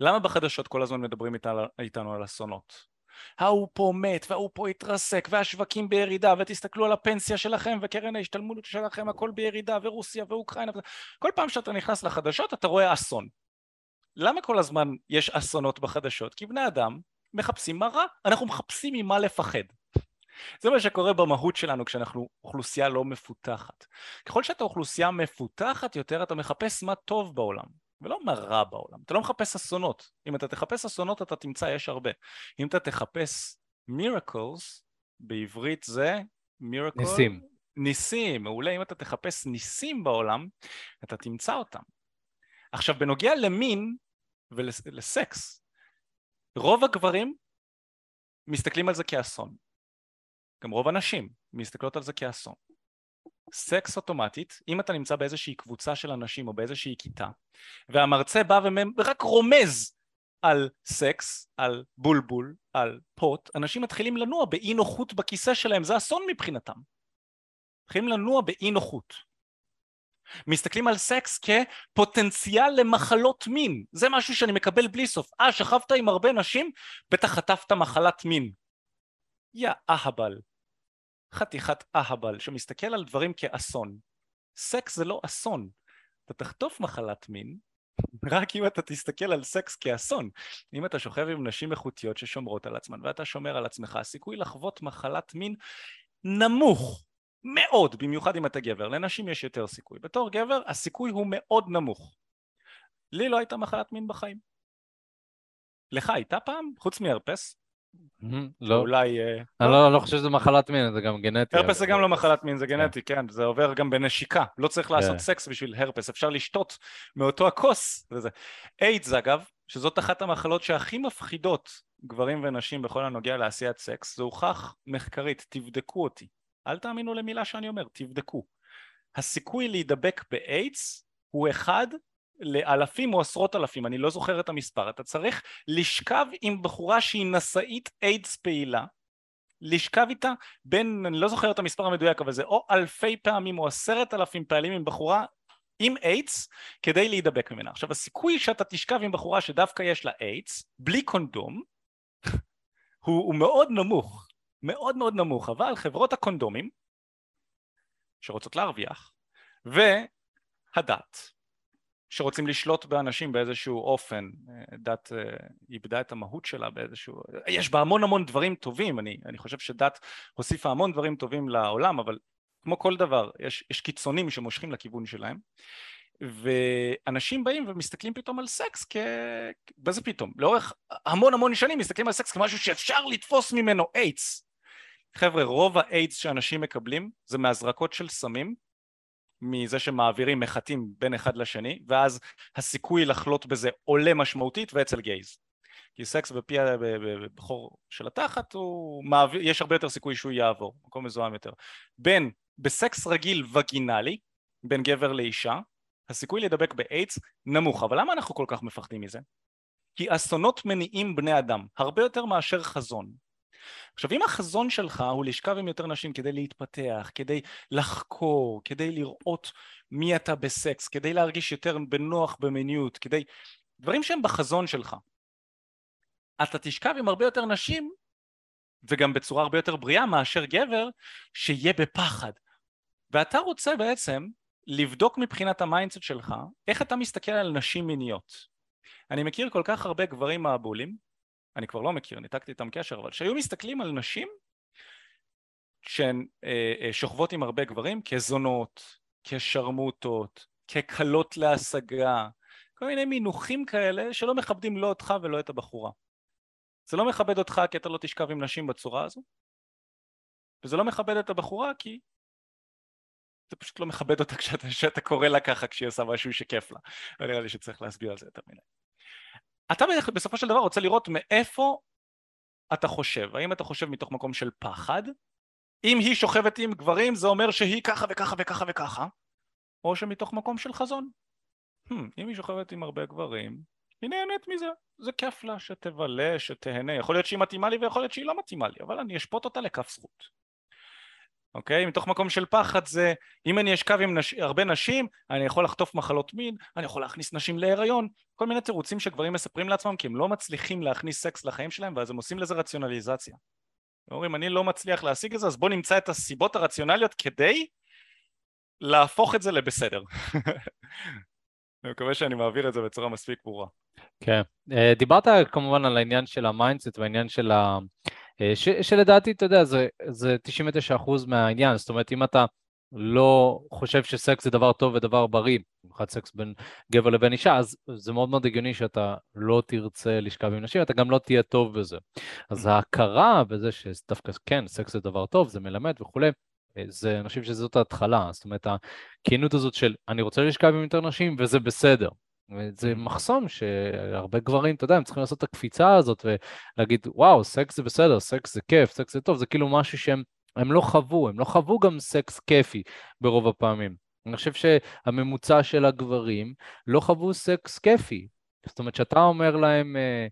למה בחדשות כל הזמן מדברים איתנו על אסונות? ההוא פה מת וההוא פה התרסק והשווקים בירידה ותסתכלו על הפנסיה שלכם וקרן ההשתלמות שלכם הכל בירידה ורוסיה ואוקראינה כל פעם שאתה נכנס לחדשות אתה רואה אסון למה כל הזמן יש אסונות בחדשות? כי בני אדם מחפשים מה רע אנחנו מחפשים ממה לפחד זה מה שקורה במהות שלנו כשאנחנו אוכלוסייה לא מפותחת. ככל שאתה אוכלוסייה מפותחת יותר אתה מחפש מה טוב בעולם ולא מה רע בעולם. אתה לא מחפש אסונות. אם אתה תחפש אסונות אתה תמצא יש הרבה. אם אתה תחפש miracles, בעברית זה miracle... ניסים. ניסים, מעולה. אם אתה תחפש ניסים בעולם, אתה תמצא אותם. עכשיו, בנוגע למין ולסקס, רוב הגברים מסתכלים על זה כאסון. גם רוב הנשים מסתכלות על זה כאסון. סקס אוטומטית, אם אתה נמצא באיזושהי קבוצה של אנשים או באיזושהי כיתה, והמרצה בא ורק רומז על סקס, על בולבול, על פות, אנשים מתחילים לנוע באי נוחות בכיסא שלהם, זה אסון מבחינתם. מתחילים לנוע באי נוחות. מסתכלים על סקס כפוטנציאל למחלות מין, זה משהו שאני מקבל בלי סוף. אה, שכבת עם הרבה נשים? בטח חטפת מחלת מין. יא אהבל. חתיכת אהבל שמסתכל על דברים כאסון. סקס זה לא אסון. אתה תחטוף מחלת מין רק אם אתה תסתכל על סקס כאסון. אם אתה שוכב עם נשים איכותיות ששומרות על עצמן ואתה שומר על עצמך, הסיכוי לחוות מחלת מין נמוך מאוד, במיוחד אם אתה גבר. לנשים יש יותר סיכוי. בתור גבר הסיכוי הוא מאוד נמוך. לי לא הייתה מחלת מין בחיים. לך הייתה פעם? חוץ מהרפס? לא. אולי... אה, אני לא, לא חושב שזה מחלת מין, זה גם גנטי. הרפס זה גם לא מחלת מין, זה גנטי, כן. זה עובר גם בנשיקה. לא צריך לעשות כן. סקס בשביל הרפס, אפשר לשתות מאותו הכוס. וזה. איידס אגב, שזאת אחת המחלות שהכי מפחידות גברים ונשים בכל הנוגע לעשיית סקס, זה הוכח מחקרית, תבדקו אותי. אל תאמינו למילה שאני אומר, תבדקו. הסיכוי להידבק באיידס הוא אחד לאלפים או עשרות אלפים, אני לא זוכר את המספר, אתה צריך לשכב עם בחורה שהיא נשאית איידס פעילה, לשכב איתה בין, אני לא זוכר את המספר המדויק, אבל זה או אלפי פעמים או עשרת אלפים פעלים עם בחורה עם איידס כדי להידבק ממנה. עכשיו הסיכוי שאתה תשכב עם בחורה שדווקא יש לה איידס, בלי קונדום, הוא, הוא מאוד נמוך, מאוד מאוד נמוך, אבל חברות הקונדומים שרוצות להרוויח, והדת שרוצים לשלוט באנשים באיזשהו אופן, אה, דת אה, איבדה את המהות שלה באיזשהו... יש בה המון המון דברים טובים, אני, אני חושב שדת הוסיפה המון דברים טובים לעולם, אבל כמו כל דבר, יש, יש קיצונים שמושכים לכיוון שלהם, ואנשים באים ומסתכלים פתאום על סקס כ... מה זה פתאום? לאורך המון המון שנים מסתכלים על סקס כמשהו שאפשר לתפוס ממנו איידס. חבר'ה, רוב האיידס שאנשים מקבלים זה מהזרקות של סמים, מזה שמעבירים מחטים בין אחד לשני, ואז הסיכוי לחלות בזה עולה משמעותית ואצל גייז. כי סקס בפי הבחור של התחת, הוא מעביר, יש הרבה יותר סיכוי שהוא יעבור, מקום מזוהם יותר. בין, בסקס רגיל וגינלי, בין גבר לאישה, הסיכוי להידבק באיידס נמוך. אבל למה אנחנו כל כך מפחדים מזה? כי אסונות מניעים בני אדם, הרבה יותר מאשר חזון. עכשיו אם החזון שלך הוא לשכב עם יותר נשים כדי להתפתח, כדי לחקור, כדי לראות מי אתה בסקס, כדי להרגיש יותר בנוח במיניות, כדי... דברים שהם בחזון שלך. אתה תשכב עם הרבה יותר נשים וגם בצורה הרבה יותר בריאה מאשר גבר שיהיה בפחד. ואתה רוצה בעצם לבדוק מבחינת ה mindset שלך איך אתה מסתכל על נשים מיניות. אני מכיר כל כך הרבה גברים מעבולים, אני כבר לא מכיר, ניתקתי איתם קשר, אבל שהיו מסתכלים על נשים שהן אה, אה, שוכבות עם הרבה גברים כזונות, כשרמוטות, כקלות להשגה, כל מיני מינוחים כאלה שלא מכבדים לא אותך ולא את הבחורה. זה לא מכבד אותך כי אתה לא תשכב עם נשים בצורה הזו, וזה לא מכבד את הבחורה כי זה פשוט לא מכבד אותה כשאתה, כשאתה קורא לה ככה כשהיא עושה משהו שכיף לה. לא נראה לי שצריך להסביר על זה יותר מדי. אתה בסופו של דבר רוצה לראות מאיפה אתה חושב. האם אתה חושב מתוך מקום של פחד? אם היא שוכבת עם גברים זה אומר שהיא ככה וככה וככה וככה, או שמתוך מקום של חזון. Hmm, אם היא שוכבת עם הרבה גברים, היא נהנית מזה, זה כיף לה שתבלה, שתהנה, יכול להיות שהיא מתאימה לי ויכול להיות שהיא לא מתאימה לי, אבל אני אשפוט אותה לכף זכות. אוקיי? מתוך מקום של פחד זה אם אני אשכב עם נש... הרבה נשים אני יכול לחטוף מחלות מין, אני יכול להכניס נשים להיריון, כל מיני תירוצים שגברים מספרים לעצמם כי הם לא מצליחים להכניס סקס לחיים שלהם ואז הם עושים לזה רציונליזציה. הם אומרים אני לא מצליח להשיג את זה אז בוא נמצא את הסיבות הרציונליות כדי להפוך את זה לבסדר. אני מקווה שאני מעביר את זה בצורה מספיק ברורה. כן, אה, דיברת כמובן על העניין של ה mindset והעניין של ה... אה, ש, שלדעתי, אתה יודע, זה, זה 99% מהעניין, זאת אומרת, אם אתה לא חושב שסקס זה דבר טוב ודבר בריא, במיוחד סקס בין גבר לבין אישה, אז זה מאוד מאוד הגיוני שאתה לא תרצה לשכב עם נשים, אתה גם לא תהיה טוב בזה. אז ההכרה בזה שדווקא כן, סקס זה דבר טוב, זה מלמד וכולי, אה, זה, אני חושב שזאת ההתחלה, זאת אומרת, הכנות הזאת של אני רוצה לשכב עם יותר נשים וזה בסדר. זה מחסום שהרבה גברים, אתה יודע, הם צריכים לעשות את הקפיצה הזאת ולהגיד, וואו, סקס זה בסדר, סקס זה כיף, סקס זה טוב, זה כאילו משהו שהם הם לא חוו, הם לא חוו גם סקס כיפי ברוב הפעמים. אני חושב שהממוצע של הגברים לא חוו סקס כיפי. זאת אומרת, שאתה אומר להם אה,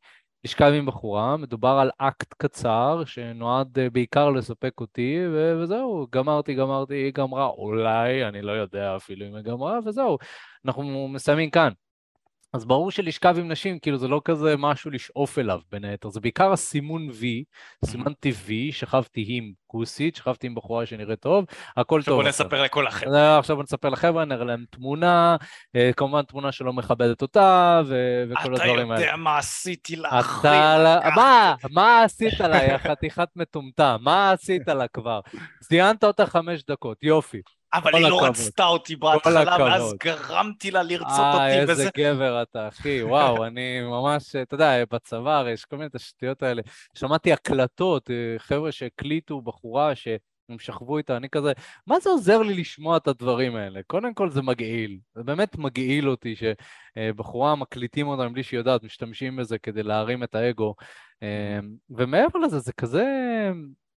לשכב עם בחורה, מדובר על אקט קצר שנועד אה, בעיקר לספק אותי, וזהו, גמרתי, גמרתי, היא גמרה, אולי, אני לא יודע אפילו אם היא גמרה, וזהו, אנחנו מסיימים כאן. אז ברור שלשכב עם נשים, כאילו זה לא כזה משהו לשאוף אליו בין היתר, זה בעיקר הסימון V, סימן טבעי, שכבתי עם כוסית, שכבתי עם בחורה שנראית טוב, הכל טוב. עכשיו בוא נספר לכל החבר'ה. עכשיו בוא נספר לחבר'ה, נראה להם תמונה, אה, כמובן תמונה שלא מכבדת אותה, ו- וכל הדברים האלה. אתה יודע מה עשיתי לה, אחי. מה? מה עשית לה, יא חתיכת מטומטם? מה עשית לה כבר? ציינת אותה חמש דקות, יופי. אבל היא לא רצתה אותי בהתחלה, ואז גרמתי לה לרצות אותי. אה, איזה גבר אתה, אחי, וואו, אני ממש, אתה יודע, בצבא הרי יש כל מיני תשתיות האלה. שמעתי הקלטות, אה, חבר'ה שהקליטו בחורה שהם שכבו איתה, אני כזה, מה זה עוזר לי לשמוע את הדברים האלה? קודם כל זה מגעיל, זה באמת מגעיל אותי שבחורה מקליטים אותה מבלי שהיא יודעת, משתמשים בזה כדי להרים את האגו. אה, ומעבר לזה, זה כזה...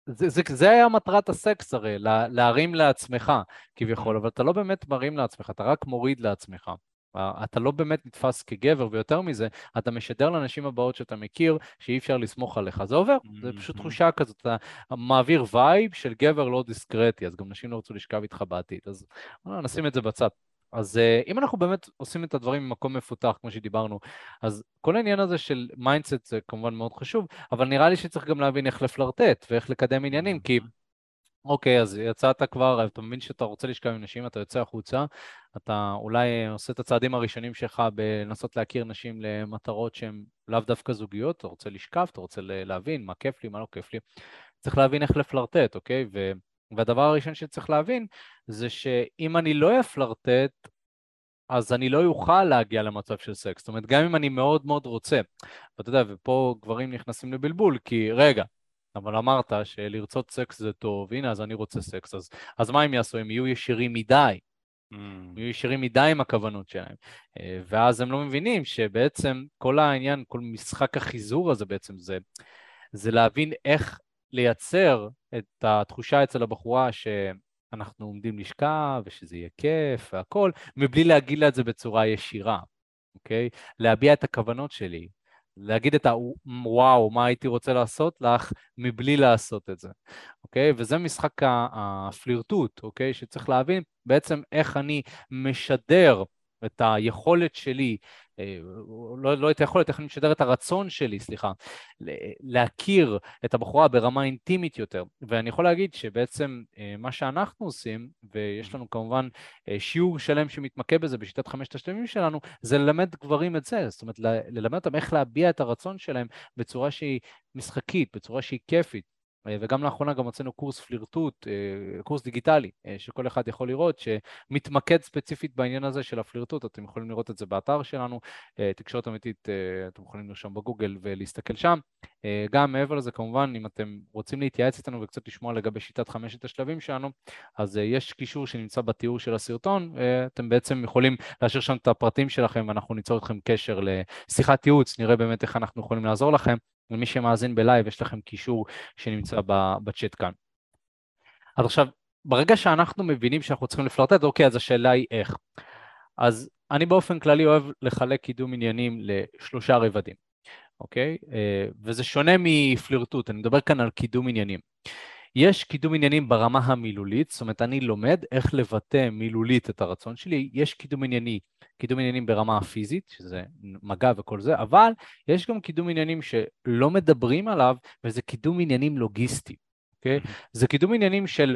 זה, זה, זה היה מטרת הסקס הרי, לה, להרים לעצמך כביכול, אבל אתה לא באמת מרים לעצמך, אתה רק מוריד לעצמך. אתה לא באמת נתפס כגבר, ויותר מזה, אתה משדר לנשים הבאות שאתה מכיר שאי אפשר לסמוך עליך. זה עובר, מממ-הממ. זה פשוט תחושה כזאת, אתה מעביר vibe של גבר לא דיסקרטי, אז גם נשים לא רצו לשכב איתך בעתיד. אז נשים את זה בצד. אז אה, אם אנחנו באמת עושים את הדברים ממקום מפותח, כמו שדיברנו, אז כל העניין הזה של mindset זה כמובן מאוד חשוב, אבל נראה לי שצריך גם להבין איך לפלרטט ואיך לקדם עניינים, כי אוקיי, אז יצאת כבר, אתה מבין שאתה רוצה לשכב עם נשים, אתה יוצא החוצה, אתה אולי עושה את הצעדים הראשונים שלך בלנסות להכיר נשים למטרות שהן לאו דווקא זוגיות, אתה רוצה לשכב, אתה רוצה להבין מה כיף לי, מה לא כיף לי. צריך להבין איך לפלרטט, אוקיי? ו... והדבר הראשון שצריך להבין זה שאם אני לא אפלרטט, אז אני לא אוכל להגיע למצב של סקס. זאת אומרת, גם אם אני מאוד מאוד רוצה, ואתה יודע, ופה גברים נכנסים לבלבול, כי רגע, אבל אמרת שלרצות סקס זה טוב, הנה, אז אני רוצה סקס, אז, אז מה הם יעשו? הם יהיו ישירים מדי. Mm. יהיו ישירים מדי עם הכוונות שלהם. אה, ואז הם לא מבינים שבעצם כל העניין, כל משחק החיזור הזה בעצם זה, זה להבין איך לייצר את התחושה אצל הבחורה שאנחנו עומדים לשכב ושזה יהיה כיף והכול, מבלי להגיד לה את זה בצורה ישירה, אוקיי? להביע את הכוונות שלי, להגיד את הוואו, מה הייתי רוצה לעשות לך, מבלי לעשות את זה, אוקיי? וזה משחק הפלירטוט, אוקיי? שצריך להבין בעצם איך אני משדר את היכולת שלי לא, לא את היכולת, איך אני משדר את הרצון שלי, סליחה, להכיר את הבחורה ברמה אינטימית יותר. ואני יכול להגיד שבעצם אה, מה שאנחנו עושים, ויש לנו כמובן אה, שיעור שלם שמתמקד בזה בשיטת חמשת השלמים שלנו, זה ללמד גברים את זה, זאת אומרת ללמד אותם איך להביע את הרצון שלהם בצורה שהיא משחקית, בצורה שהיא כיפית. אה, וגם לאחרונה גם הוצאנו קורס פלירטוט, אה, קורס דיגיטלי, אה, שכל אחד יכול לראות, שמתמקד ספציפית בעניין הזה של הפלירטוט, אתם יכולים לראות את זה באתר שלנו, תקשורת אמיתית, אתם יכולים לרשום בגוגל ולהסתכל שם. גם מעבר לזה, כמובן, אם אתם רוצים להתייעץ איתנו וקצת לשמוע לגבי שיטת חמשת השלבים שלנו, אז יש קישור שנמצא בתיאור של הסרטון, אתם בעצם יכולים להשאיר שם את הפרטים שלכם ואנחנו ניצור אתכם קשר לשיחת ייעוץ, נראה באמת איך אנחנו יכולים לעזור לכם. ומי שמאזין בלייב, יש לכם קישור שנמצא בצ'אט כאן. אז עכשיו, ברגע שאנחנו מבינים שאנחנו צריכים לפלרטט, אוקיי, אז השאלה היא איך. אז אני באופן כללי אוהב לחלק קידום עניינים לשלושה רבדים, אוקיי? אה, וזה שונה מפלירטוט, אני מדבר כאן על קידום עניינים. יש קידום עניינים ברמה המילולית, זאת אומרת, אני לומד איך לבטא מילולית את הרצון שלי, יש קידום ענייני, קידום עניינים ברמה הפיזית, שזה מגע וכל זה, אבל יש גם קידום עניינים שלא מדברים עליו, וזה קידום עניינים לוגיסטי, אוקיי? Okay? זה קידום עניינים של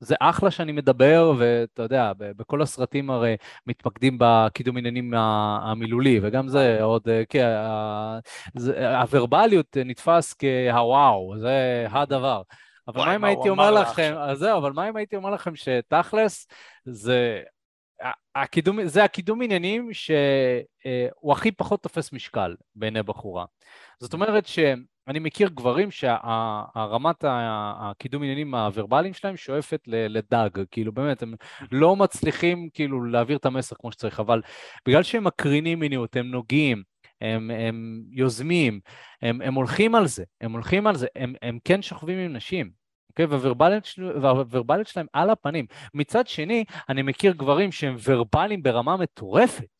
זה אחלה שאני מדבר, ואתה יודע, בכל הסרטים הרי מתמקדים בקידום עניינים המילולי, וגם זה עוד, אה, כן, הוורבליות נתפס כהוואו, זה הדבר. אבל מה אם הייתי אומר לכם, אז זהו, אבל מה אם הייתי אומר לכם שתכלס זה הקידום, זה הקידום עניינים שהוא הכי פחות תופס משקל בעיני בחורה. זאת אומרת שאני מכיר גברים שהרמת הקידום עניינים הוורבליים שלהם שואפת לדג, כאילו באמת, הם לא מצליחים כאילו להעביר את המסר כמו שצריך, אבל בגלל שהם מקרינים מיניות, הם נוגעים, הם, הם יוזמים, הם, הם הולכים על זה, הם הולכים על זה, הם, הם כן שוכבים עם נשים, אוקיי? והוורבליות שלהם על הפנים. מצד שני, אני מכיר גברים שהם ורבליים ברמה מטורפת.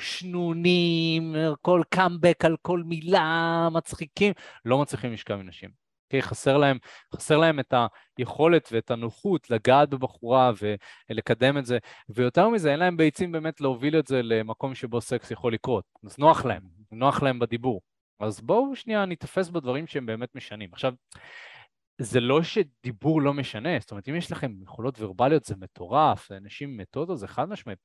שנונים, כל קאמבק על כל מילה, מצחיקים, לא מצליחים לשכב עם נשים. אוקיי? חסר להם, חסר להם את היכולת ואת הנוחות לגעת בבחורה ולקדם את זה, ויותר מזה, אין להם ביצים באמת להוביל את זה למקום שבו סקס יכול לקרות. אז נוח להם, נוח להם בדיבור. אז בואו שנייה ניתפס בדברים שהם באמת משנים. עכשיו, זה לא שדיבור לא משנה, זאת אומרת, אם יש לכם יכולות ורבליות זה מטורף, אנשים מתודו זה חד משמעית,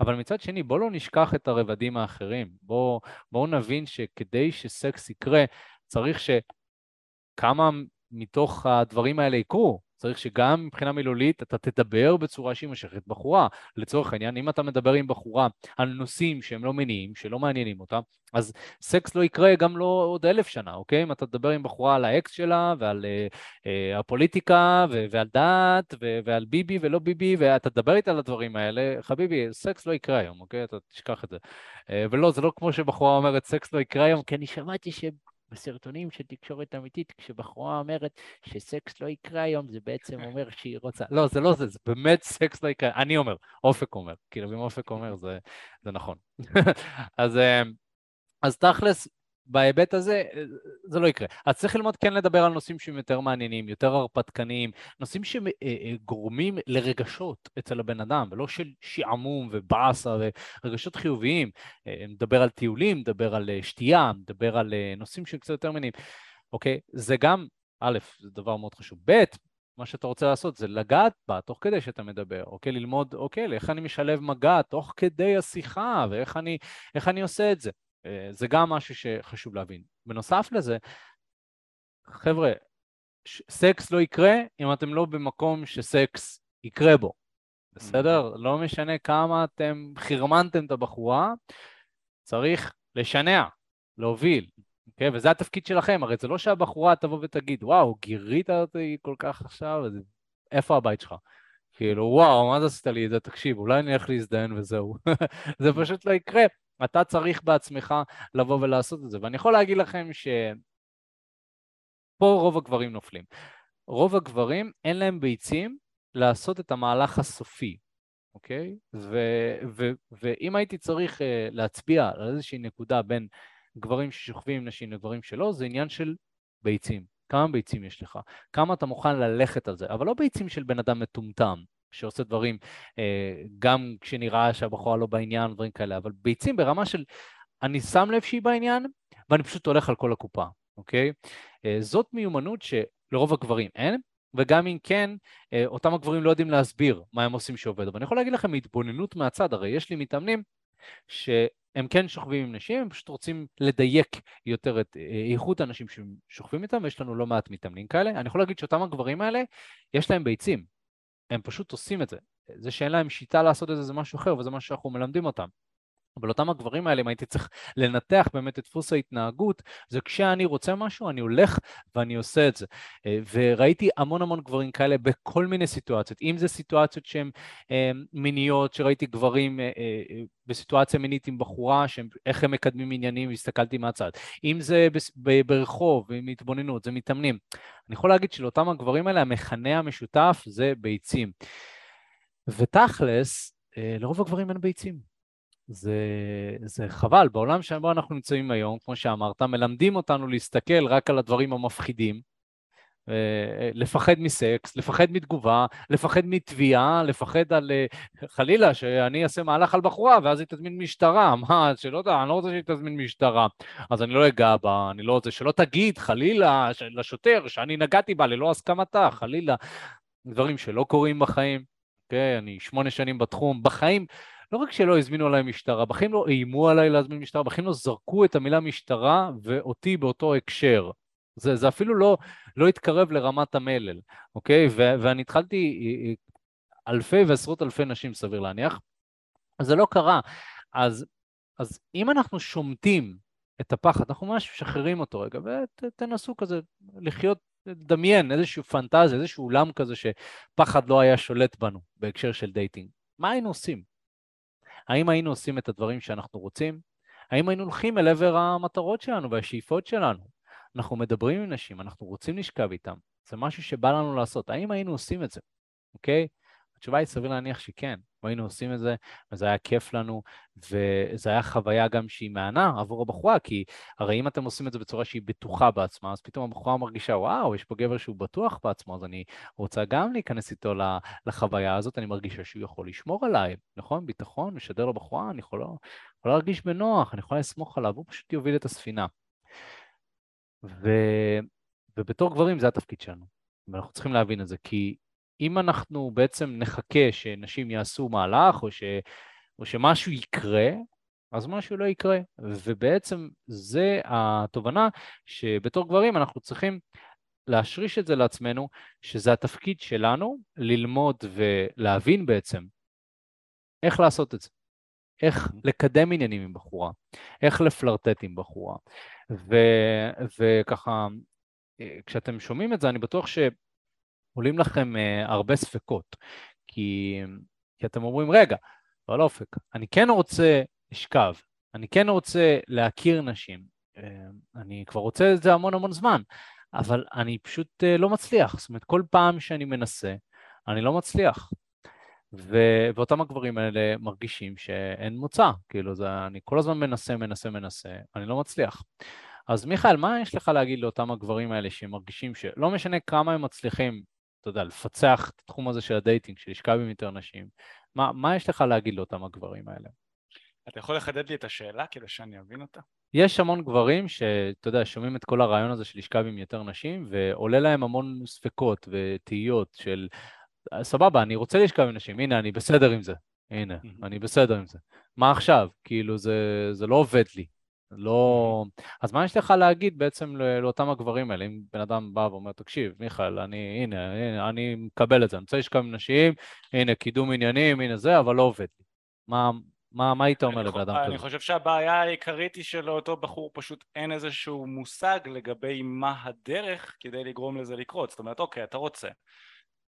אבל מצד שני, בואו לא נשכח את הרבדים האחרים, בואו בוא נבין שכדי שסקס יקרה, צריך שכמה מתוך הדברים האלה יקרו, צריך שגם מבחינה מילולית אתה תדבר בצורה שהיא מושכת בחורה. לצורך העניין, אם אתה מדבר עם בחורה על נושאים שהם לא מניעים, שלא מעניינים אותה, אז סקס לא יקרה גם לא עוד אלף שנה, אוקיי? אם אתה תדבר עם בחורה על האקס שלה ועל אה, אה, הפוליטיקה ו- ועל דת ו- ועל ביבי ולא ביבי, ואתה תדבר איתה על הדברים האלה, חביבי, סקס לא יקרה היום, אוקיי? אתה תשכח את זה. אה, ולא, זה לא כמו שבחורה אומרת סקס לא יקרה היום, כי אני שמעתי ש... בסרטונים של תקשורת אמיתית, כשבחורה אומרת שסקס לא יקרה היום, זה בעצם אומר שהיא רוצה... לא, זה לא זה, זה באמת סקס לא יקרה. אני אומר, אופק אומר. כאילו, אם אופק אומר, זה, זה נכון. אז, אה, אז תכלס, בהיבט הזה, זה לא יקרה. אז צריך ללמוד כן לדבר על נושאים שהם יותר מעניינים, יותר הרפתקניים, נושאים שגורמים לרגשות אצל הבן אדם, ולא של שעמום ובאסה ורגשות חיוביים. נדבר על טיולים, נדבר על שתייה, נדבר על נושאים שהם קצת יותר מעניינים. אוקיי? זה גם, א', זה דבר מאוד חשוב. ב', מה שאתה רוצה לעשות זה לגעת בה תוך כדי שאתה מדבר, אוקיי? ללמוד, אוקיי, איך אני משלב מגע תוך כדי השיחה, ואיך אני, אני עושה את זה. אה, זה גם משהו שחשוב להבין. בנוסף לזה, חבר'ה, סקס לא יקרה אם אתם לא במקום שסקס יקרה בו, בסדר? Mm-hmm. לא משנה כמה אתם חרמנתם את הבחורה, צריך לשנע, להוביל, אוקיי? וזה התפקיד שלכם, הרי זה לא שהבחורה תבוא ותגיד, וואו, גירית אותי כל כך עכשיו, איפה הבית שלך? כאילו, וואו, מה זה עשית לי את זה? תקשיב, אולי אני אלך להזדיין וזהו. זה פשוט לא יקרה. אתה צריך בעצמך לבוא ולעשות את זה. ואני יכול להגיד לכם שפה רוב הגברים נופלים. רוב הגברים אין להם ביצים לעשות את המהלך הסופי, אוקיי? ו- ו- ואם הייתי צריך uh, להצביע על איזושהי נקודה בין גברים ששוכבים עם נשים לגברים שלא, זה עניין של ביצים. כמה ביצים יש לך? כמה אתה מוכן ללכת על זה? אבל לא ביצים של בן אדם מטומטם, שעושה דברים, אה, גם כשנראה שהבחורה לא בעניין, דברים כאלה, אבל ביצים ברמה של אני שם לב שהיא בעניין, ואני פשוט הולך על כל הקופה, אוקיי? אה, זאת מיומנות שלרוב הגברים אין, וגם אם כן, אה, אותם הגברים לא יודעים להסביר מה הם עושים שעובד. אבל אני יכול להגיד לכם מהתבוננות מהצד, הרי יש לי מתאמנים שהם כן שוכבים עם נשים, הם פשוט רוצים לדייק יותר את איכות האנשים ששוכבים איתם, ויש לנו לא מעט מתאמנים כאלה. אני יכול להגיד שאותם הגברים האלה, יש להם ביצים. הם פשוט עושים את זה. זה שאין להם שיטה לעשות את זה זה משהו אחר, וזה משהו שאנחנו מלמדים אותם. אבל אותם הגברים האלה, אם הייתי צריך לנתח באמת את דפוס ההתנהגות, זה כשאני רוצה משהו, אני הולך ואני עושה את זה. אה, וראיתי המון המון גברים כאלה בכל מיני סיטואציות, אם זה סיטואציות שהן אה, מיניות, שראיתי גברים אה, בסיטואציה מינית עם בחורה, איך הם מקדמים עניינים, והסתכלתי מהצד. אם זה ברחוב, עם התבוננות, זה מתאמנים. אני יכול להגיד שלאותם הגברים האלה, המכנה המשותף זה ביצים. ותכלס, לרוב הגברים אין ביצים. זה, זה חבל, בעולם שבו אנחנו נמצאים היום, כמו שאמרת, מלמדים אותנו להסתכל רק על הדברים המפחידים, אה, לפחד מסקס, לפחד מתגובה, לפחד מתביעה, לפחד על אה, חלילה שאני אעשה מהלך על בחורה ואז היא תזמין משטרה, מה, שלא יודע, אני לא רוצה שהיא תזמין משטרה, אז אני לא אגע בה, אני לא רוצה, שלא תגיד חלילה לשוטר שאני נגעתי בה ללא הסכמתה, חלילה, דברים שלא קורים בחיים, אוקיי, אני שמונה שנים בתחום, בחיים לא רק שלא הזמינו עליי משטרה, בחיים לא איימו עליי להזמין משטרה, בחיים לא זרקו את המילה משטרה ואותי באותו הקשר. זה, זה אפילו לא, לא התקרב לרמת המלל, אוקיי? ו- ואני התחלתי אה, אה, אלפי ועשרות אלפי נשים, סביר להניח, אז זה לא קרה. אז, אז אם אנחנו שומטים את הפחד, אנחנו ממש משחררים אותו רגע, ותנסו כזה לחיות, לדמיין איזושהי פנטזיה, איזשהו עולם כזה שפחד לא היה שולט בנו בהקשר של dating. מה היינו עושים? האם היינו עושים את הדברים שאנחנו רוצים? האם היינו הולכים אל עבר המטרות שלנו והשאיפות שלנו? אנחנו מדברים עם נשים, אנחנו רוצים לשכב איתם, זה משהו שבא לנו לעשות, האם היינו עושים את זה, אוקיי? התשובה היא סביר להניח שכן, היינו עושים את זה, וזה היה כיף לנו, וזו הייתה חוויה גם שהיא מהנה עבור הבחורה, כי הרי אם אתם עושים את זה בצורה שהיא בטוחה בעצמה, אז פתאום הבחורה מרגישה, וואו, יש פה גבר שהוא בטוח בעצמו, אז אני רוצה גם להיכנס איתו לחוויה הזאת, אני מרגישה שהוא יכול לשמור עליי, נכון? ביטחון, משדר לבחורה, אני יכולה, יכולה להרגיש בנוח, אני יכולה לסמוך עליו, הוא פשוט יוביל את הספינה. ו... ובתור גברים זה התפקיד שלנו, ואנחנו צריכים להבין את זה, כי אם אנחנו בעצם נחכה שנשים יעשו מהלך או, ש, או שמשהו יקרה, אז משהו לא יקרה. ובעצם זה התובנה שבתור גברים אנחנו צריכים להשריש את זה לעצמנו, שזה התפקיד שלנו ללמוד ולהבין בעצם איך לעשות את זה. איך לקדם עניינים עם בחורה, איך לפלרטט עם בחורה. ו, וככה, אה, כשאתם שומעים את זה, אני בטוח ש... עולים לכם uh, הרבה ספקות, כי, כי אתם אומרים, רגע, לא לאופק, אני כן רוצה לשכב, אני כן רוצה להכיר נשים, uh, אני כבר רוצה את זה המון המון זמן, אבל אני פשוט uh, לא מצליח, זאת אומרת, כל פעם שאני מנסה, אני לא מצליח. ו- ואותם הגברים האלה מרגישים שאין מוצא, כאילו זה, אני כל הזמן מנסה, מנסה, מנסה, אני לא מצליח. אז מיכאל, מה יש לך להגיד לאותם הגברים האלה שמרגישים שלא משנה כמה הם מצליחים אתה יודע, לפצח את התחום הזה של ה dating, של לשכב עם יותר נשים. מה, מה יש לך להגיד לאותם הגברים האלה? אתה יכול לחדד לי את השאלה כדי שאני אבין אותה? יש המון גברים שאתה יודע, שומעים את כל הרעיון הזה של לשכב עם יותר נשים, ועולה להם המון ספקות ותהיות של, סבבה, אני רוצה לשכב עם נשים, הנה, אני בסדר עם זה. הנה, אני בסדר עם זה. מה עכשיו? כאילו, זה, זה לא עובד לי. לא... אז מה יש לך להגיד בעצם לאותם הגברים האלה? אם בן אדם בא ואומר, תקשיב, מיכאל, אני, הנה, הנה, אני מקבל את זה, אני רוצה לשכב עם נשים, הנה, קידום עניינים, הנה זה, אבל לא עובד. מה, מה, מה היית אומר אני לבן אדם אני כזה? חושב שהבעיה העיקרית היא שלאותו בחור פשוט אין איזשהו מושג לגבי מה הדרך כדי לגרום לזה לקרות. זאת אומרת, אוקיי, אתה רוצה.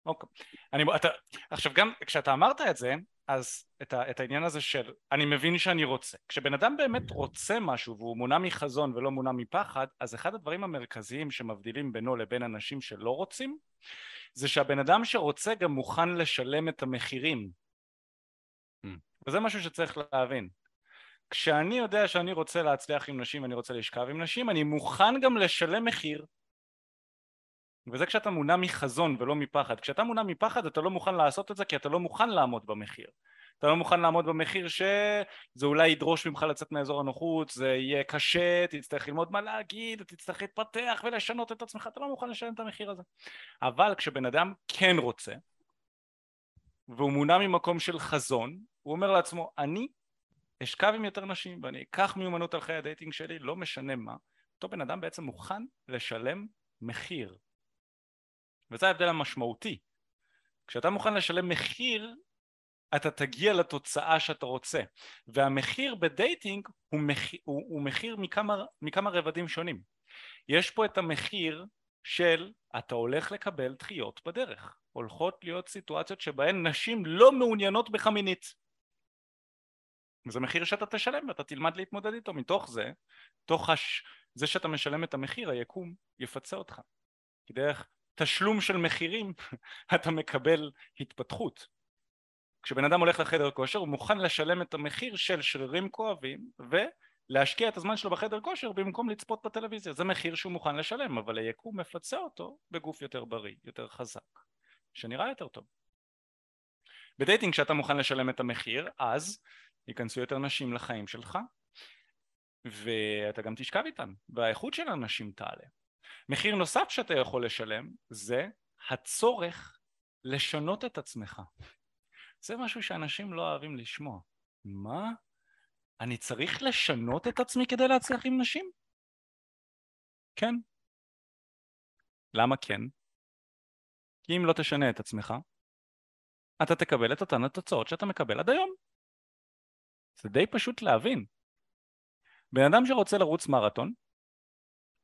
אוקיי. אני, אתה, עכשיו גם כשאתה אמרת את זה, אז את, ה, את העניין הזה של אני מבין שאני רוצה. כשבן אדם באמת רוצה משהו והוא מונע מחזון ולא מונע מפחד, אז אחד הדברים המרכזיים שמבדילים בינו לבין אנשים שלא רוצים, זה שהבן אדם שרוצה גם מוכן לשלם את המחירים. Mm. וזה משהו שצריך להבין. כשאני יודע שאני רוצה להצליח עם נשים ואני רוצה לשכב עם נשים, אני מוכן גם לשלם מחיר. וזה כשאתה מונע מחזון ולא מפחד. כשאתה מונע מפחד אתה לא מוכן לעשות את זה כי אתה לא מוכן לעמוד במחיר. אתה לא מוכן לעמוד במחיר שזה אולי ידרוש ממך לצאת מאזור הנוחות, זה יהיה קשה, תצטרך ללמוד מה להגיד, תצטרך להתפתח ולשנות את עצמך, אתה לא מוכן לשלם את המחיר הזה. אבל כשבן אדם כן רוצה, והוא מונע ממקום של חזון, הוא אומר לעצמו, אני אשכב עם יותר נשים ואני אקח מיומנות על חיי ה dating שלי, לא משנה מה, אותו בן אדם בעצם מוכן לשלם מחיר. וזה ההבדל המשמעותי. כשאתה מוכן לשלם מחיר, אתה תגיע לתוצאה שאתה רוצה. והמחיר ב dating הוא מחיר, הוא, הוא מחיר מכמה, מכמה רבדים שונים. יש פה את המחיר של אתה הולך לקבל דחיות בדרך. הולכות להיות סיטואציות שבהן נשים לא מעוניינות בך מינית. וזה מחיר שאתה תשלם ואתה תלמד להתמודד איתו. מתוך זה, תוך הש... זה שאתה משלם את המחיר, היקום יפצה אותך. כי דרך תשלום של מחירים אתה מקבל התפתחות. כשבן אדם הולך לחדר כושר הוא מוכן לשלם את המחיר של שרירים כואבים ולהשקיע את הזמן שלו בחדר כושר במקום לצפות בטלוויזיה. זה מחיר שהוא מוכן לשלם, אבל היקום מפצה אותו בגוף יותר בריא, יותר חזק, שנראה יותר טוב. בדייטינג כשאתה מוכן לשלם את המחיר, אז ייכנסו יותר נשים לחיים שלך ואתה גם תשכב איתן, והאיכות של הנשים תעלה. מחיר נוסף שאתה יכול לשלם זה הצורך לשנות את עצמך. זה משהו שאנשים לא אוהבים לשמוע. מה? אני צריך לשנות את עצמי כדי להצליח עם נשים? כן. למה כן? כי אם לא תשנה את עצמך, אתה תקבל את אותן התוצאות שאתה מקבל עד היום. זה די פשוט להבין. בן אדם שרוצה לרוץ מרתון,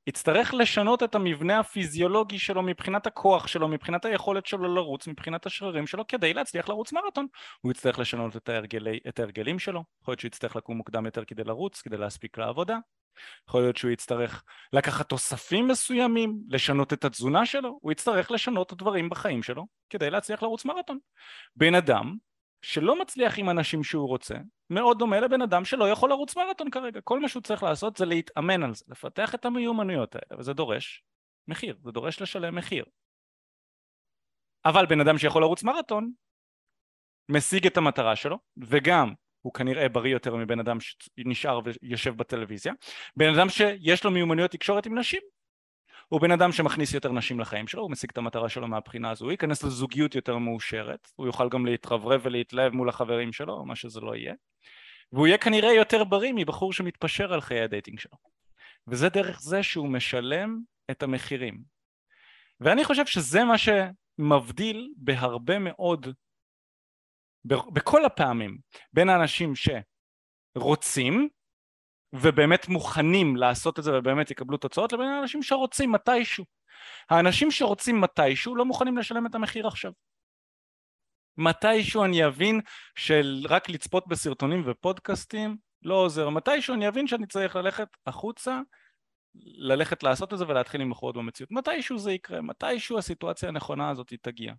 יצטרך לשנות את המבנה הפיזיולוגי שלו מבחינת הכוח שלו, מבחינת היכולת שלו לרוץ, מבחינת השרירים שלו, כדי להצליח לרוץ מרתון. הוא יצטרך לשנות את, ההרגלי, את ההרגלים שלו, יכול להיות שהוא יצטרך לקום מוקדם יותר כדי לרוץ, כדי להספיק לעבודה, יכול להיות שהוא יצטרך לקחת תוספים מסוימים, לשנות את התזונה שלו, הוא יצטרך לשנות דברים בחיים שלו כדי להצליח לרוץ מרתון. בן אדם שלא מצליח עם אנשים שהוא רוצה, מאוד דומה לבן אדם שלא יכול לרוץ מרתון כרגע. כל מה שהוא צריך לעשות זה להתאמן על זה, לפתח את המיומנויות האלה, וזה דורש מחיר, זה דורש לשלם מחיר. אבל בן אדם שיכול לרוץ מרתון, משיג את המטרה שלו, וגם הוא כנראה בריא יותר מבן אדם שנשאר ויושב בטלוויזיה. בן אדם שיש לו מיומנויות תקשורת עם נשים, הוא בן אדם שמכניס יותר נשים לחיים שלו, הוא משיג את המטרה שלו מהבחינה הזו, הוא ייכנס לזוגיות יותר מאושרת, הוא יוכל גם להתרברב ולהתלהב מול החברים שלו, מה שזה לא יהיה, והוא יהיה כנראה יותר בריא מבחור שמתפשר על חיי ה dating שלו. וזה דרך זה שהוא משלם את המחירים. ואני חושב שזה מה שמבדיל בהרבה מאוד, בכל הפעמים, בין האנשים שרוצים ובאמת מוכנים לעשות את זה ובאמת יקבלו תוצאות לבין האנשים שרוצים מתישהו. האנשים שרוצים מתישהו לא מוכנים לשלם את המחיר עכשיו. מתישהו אני אבין שרק לצפות בסרטונים ופודקאסטים לא עוזר. מתישהו אני אבין שאני צריך ללכת החוצה, ללכת לעשות את זה ולהתחיל למכור במציאות. מתישהו זה יקרה, מתישהו הסיטואציה הנכונה הזאת תגיע.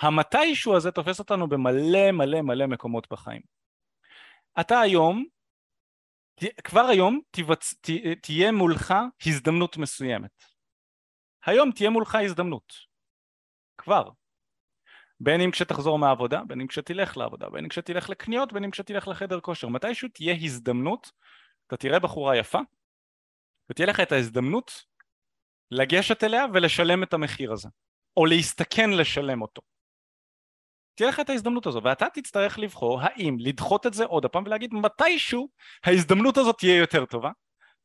המתישהו הזה תופס אותנו במלא מלא מלא מקומות בחיים. אתה היום כבר היום תיבצ... ת... תהיה מולך הזדמנות מסוימת. היום תהיה מולך הזדמנות. כבר. בין אם כשתחזור מהעבודה, בין אם כשתלך לעבודה, בין אם כשתלך לקניות, בין אם כשתלך לחדר כושר. מתישהו תהיה הזדמנות, אתה תראה בחורה יפה, ותהיה לך את ההזדמנות לגשת אליה ולשלם את המחיר הזה. או להסתכן לשלם אותו. תהיה לך את ההזדמנות הזו, ואתה תצטרך לבחור האם לדחות את זה עוד הפעם ולהגיד מתישהו ההזדמנות הזאת תהיה יותר טובה,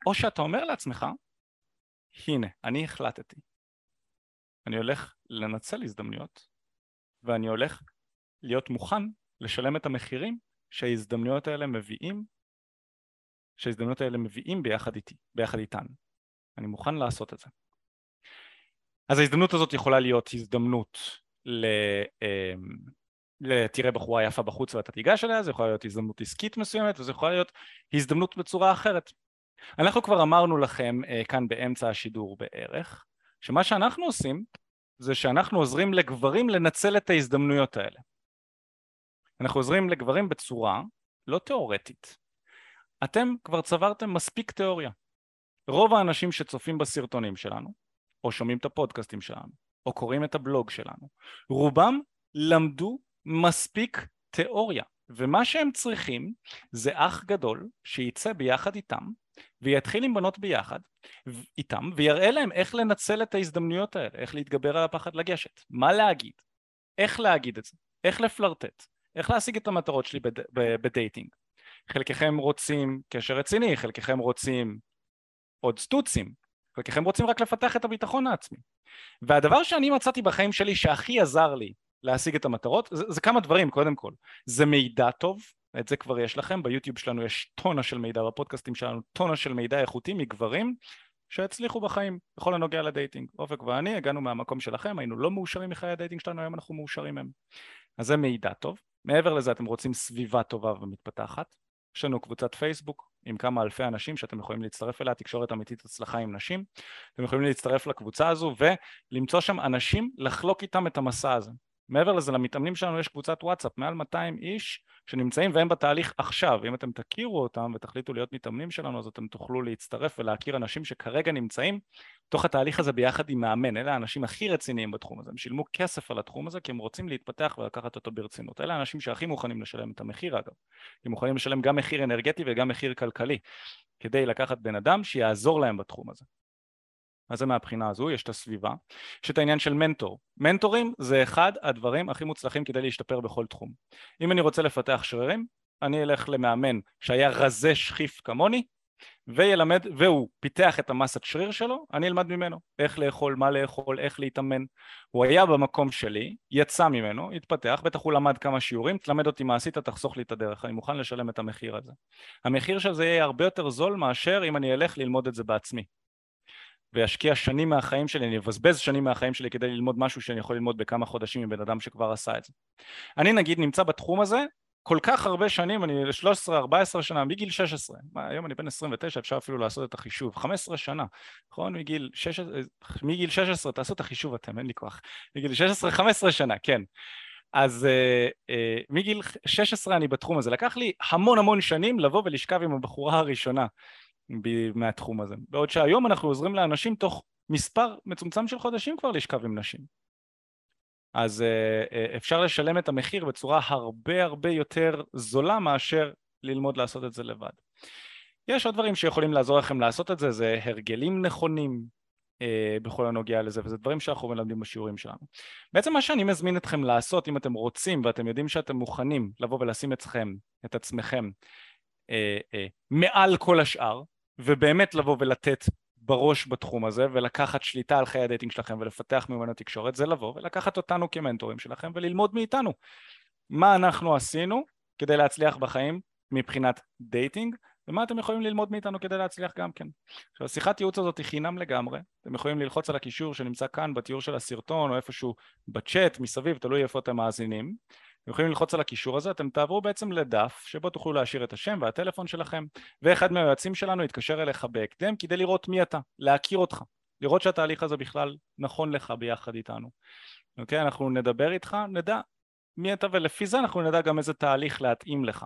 או שאתה אומר לעצמך, הנה, אני החלטתי. אני הולך לנצל הזדמנויות, ואני הולך להיות מוכן לשלם את המחירים שההזדמנויות האלה מביאים, שההזדמנויות האלה מביאים ביחד איתי, ביחד איתן. אני מוכן לעשות את זה. אז ההזדמנות הזאת יכולה להיות הזדמנות ל... תראה בחורה יפה בחוץ ואתה תיגש אליה, זה יכולה להיות הזדמנות עסקית מסוימת וזה יכולה להיות הזדמנות בצורה אחרת. אנחנו כבר אמרנו לכם אה, כאן באמצע השידור בערך, שמה שאנחנו עושים זה שאנחנו עוזרים לגברים לנצל את ההזדמנויות האלה. אנחנו עוזרים לגברים בצורה לא תיאורטית. אתם כבר צברתם מספיק תיאוריה. רוב האנשים שצופים בסרטונים שלנו, או שומעים את הפודקאסטים שלנו, או קוראים את הבלוג שלנו, רובם למדו מספיק תיאוריה, ומה שהם צריכים זה אח גדול שיצא ביחד איתם ויתחיל עם בנות ביחד איתם ויראה להם איך לנצל את ההזדמנויות האלה, איך להתגבר על הפחד לגשת, מה להגיד, איך להגיד את זה, איך לפלרטט, איך להשיג את המטרות שלי בד... בדייטינג. חלקכם רוצים קשר רציני, חלקכם רוצים עוד סטוצים, חלקכם רוצים רק לפתח את הביטחון העצמי. והדבר שאני מצאתי בחיים שלי שהכי עזר לי להשיג את המטרות. זה, זה כמה דברים קודם כל. זה מידע טוב את זה כבר יש לכם. ביוטיוב שלנו יש טונה של מידע בפודקאסטים שלנו טונה של מידע איכותי מגברים שהצליחו בחיים בכל הנוגע ל dating. אופק ואני הגענו מהמקום שלכם היינו לא מאושרים מחיי ה dating שלנו היום אנחנו מאושרים מהם אז זה מידע טוב. מעבר לזה אתם רוצים סביבה טובה ומתפתחת. יש לנו קבוצת פייסבוק עם כמה אלפי אנשים שאתם יכולים להצטרף אליה, תקשורת אמיתית הצלחה עם נשים. אתם יכולים להצטרף לקבוצה הזו ולמצוא שם אנשים לחלוק איתם את המסע הזה. מעבר לזה למתאמנים שלנו יש קבוצת וואטסאפ מעל 200 איש שנמצאים והם בתהליך עכשיו. אם אתם תכירו אותם ותחליטו להיות מתאמנים שלנו אז אתם תוכלו להצטרף ולהכיר אנשים שכרגע נמצאים תוך התהליך הזה ביחד עם מאמן. אלה האנשים הכי רציניים בתחום הזה. הם שילמו כסף על התחום הזה כי הם רוצים להתפתח ולקחת אותו ברצינות. אלה האנשים שהכי מוכנים לשלם את המחיר אגב. הם מוכנים לשלם גם מחיר אנרגטי וגם מחיר כלכלי כדי לקחת בן אדם שיעזור להם בתחום הזה אז זה מהבחינה הזו, יש את הסביבה. יש את העניין של מנטור. מנטורים זה אחד הדברים הכי מוצלחים כדי להשתפר בכל תחום. אם אני רוצה לפתח שרירים, אני אלך למאמן שהיה רזה שכיף כמוני, וילמד, והוא פיתח את המסת שריר שלו, אני אלמד ממנו איך לאכול, מה לאכול, איך להתאמן. הוא היה במקום שלי, יצא ממנו, התפתח, בטח הוא למד כמה שיעורים, תלמד אותי מה עשית, תחסוך לי את הדרך, אני מוכן לשלם את המחיר הזה. המחיר של זה יהיה הרבה יותר זול מאשר אם אני אלך ללמוד את זה בעצמי. וישקיע שנים מהחיים שלי, אני אבזבז שנים מהחיים שלי כדי ללמוד משהו שאני יכול ללמוד בכמה חודשים מבן אדם שכבר עשה את זה. אני נגיד נמצא בתחום הזה כל כך הרבה שנים, אני 13-14 שנה, מגיל 16, מה, היום אני בן 29, אפשר אפילו לעשות את החישוב, 15 שנה, נכון? מגיל 16, מגיל 16 תעשו את החישוב אתם, אין לי כוח, מגיל 16, 15 שנה, כן. אז uh, uh, מגיל 16 אני בתחום הזה, לקח לי המון המון שנים לבוא ולשכב עם הבחורה הראשונה מהתחום הזה. בעוד שהיום אנחנו עוזרים לאנשים תוך מספר מצומצם של חודשים כבר לשכב עם נשים. אז אה, אפשר לשלם את המחיר בצורה הרבה הרבה יותר זולה מאשר ללמוד לעשות את זה לבד. יש עוד דברים שיכולים לעזור לכם לעשות את זה, זה הרגלים נכונים אה, בכל הנוגע לזה, וזה דברים שאנחנו מלמדים בשיעורים שלנו. בעצם מה שאני מזמין אתכם לעשות, אם אתם רוצים ואתם יודעים שאתם מוכנים לבוא ולשים אתכם, את עצמכם, אה, אה, מעל כל השאר, ובאמת לבוא ולתת בראש בתחום הזה ולקחת שליטה על חיי הדייטינג שלכם ולפתח מיומנות תקשורת זה לבוא ולקחת אותנו כמנטורים שלכם וללמוד מאיתנו מה אנחנו עשינו כדי להצליח בחיים מבחינת דייטינג ומה אתם יכולים ללמוד מאיתנו כדי להצליח גם כן. עכשיו השיחת ייעוץ הזאת היא חינם לגמרי, אתם יכולים ללחוץ על הקישור שנמצא כאן בתיאור של הסרטון או איפשהו בצ'אט מסביב, תלוי איפה אתם מאזינים אתם יכולים ללחוץ על הקישור הזה, אתם תעברו בעצם לדף שבו תוכלו להשאיר את השם והטלפון שלכם ואחד מהיועצים שלנו יתקשר אליך בהקדם כדי לראות מי אתה, להכיר אותך, לראות שהתהליך הזה בכלל נכון לך ביחד איתנו. אוקיי? אנחנו נדבר איתך, נדע מי אתה ולפי זה אנחנו נדע גם איזה תהליך להתאים לך.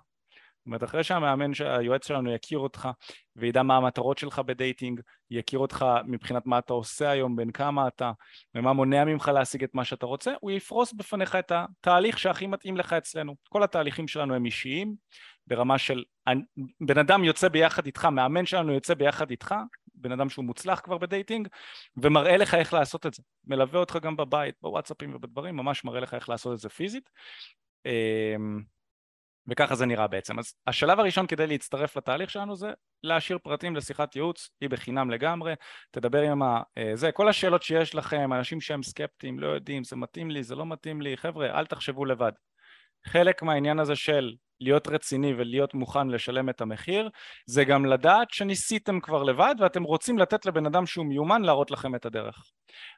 אומרת אחרי שהמאמן, היועץ שלנו יכיר אותך וידע מה המטרות שלך בדייטינג, יכיר אותך מבחינת מה אתה עושה היום, בן כמה אתה ומה מונע ממך להשיג את מה שאתה רוצה, הוא יפרוס בפניך את התהליך שהכי מתאים לך אצלנו. כל התהליכים שלנו הם אישיים, ברמה של בן אדם יוצא ביחד איתך, מאמן שלנו יוצא ביחד איתך, בן אדם שהוא מוצלח כבר בדייטינג, ומראה לך איך לעשות את זה. מלווה אותך גם בבית, בוואטסאפים ובדברים, ממש מראה לך איך לעשות את זה פיזית. וככה זה נראה בעצם. אז השלב הראשון כדי להצטרף לתהליך שלנו זה להשאיר פרטים לשיחת ייעוץ, היא בחינם לגמרי, תדבר עם ה... אה, זה, כל השאלות שיש לכם, אנשים שהם סקפטיים, לא יודעים, זה מתאים לי, זה לא מתאים לי, חבר'ה, אל תחשבו לבד. חלק מהעניין הזה של להיות רציני ולהיות מוכן לשלם את המחיר, זה גם לדעת שניסיתם כבר לבד ואתם רוצים לתת לבן אדם שהוא מיומן להראות לכם את הדרך.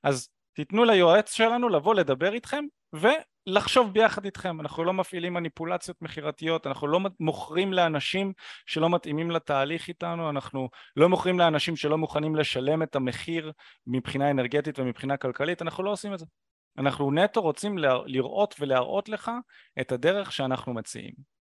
אז תיתנו ליועץ שלנו לבוא לדבר איתכם ולחשוב ביחד איתכם, אנחנו לא מפעילים מניפולציות מכירתיות, אנחנו לא מוכרים לאנשים שלא מתאימים לתהליך איתנו, אנחנו לא מוכרים לאנשים שלא מוכנים לשלם את המחיר מבחינה אנרגטית ומבחינה כלכלית, אנחנו לא עושים את זה. אנחנו נטו רוצים לראות ולהראות לך את הדרך שאנחנו מציעים.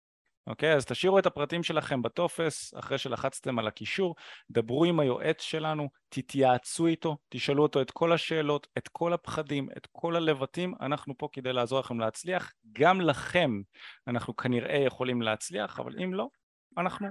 אוקיי? אז תשאירו את הפרטים שלכם בטופס אחרי שלחצתם על הקישור, דברו עם היועץ שלנו, תתייעצו איתו, תשאלו אותו את כל השאלות, את כל הפחדים, את כל הלבטים, אנחנו פה כדי לעזור לכם להצליח, גם לכם אנחנו כנראה יכולים להצליח, אבל אם לא, אנחנו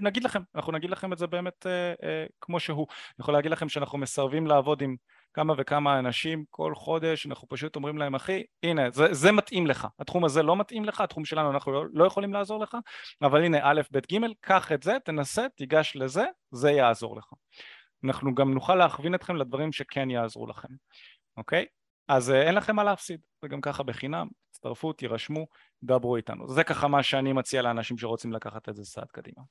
נגיד לכם, אנחנו נגיד לכם את זה באמת אה, אה, כמו שהוא. אני יכול להגיד לכם שאנחנו מסרבים לעבוד עם כמה וכמה אנשים כל חודש, אנחנו פשוט אומרים להם, אחי, הנה, זה, זה מתאים לך, התחום הזה לא מתאים לך, התחום שלנו אנחנו לא, לא יכולים לעזור לך, אבל הנה, א', ב', ג', קח את זה, תנסה, תיגש לזה, זה יעזור לך. אנחנו גם נוכל להכווין אתכם לדברים שכן יעזרו לכם, אוקיי? אז אה, אין לכם מה להפסיד, זה גם ככה בחינם, תצטרפו, תירשמו, דברו איתנו. זה ככה מה שאני מציע לאנשים שרוצים לקחת את זה צעד קדימה.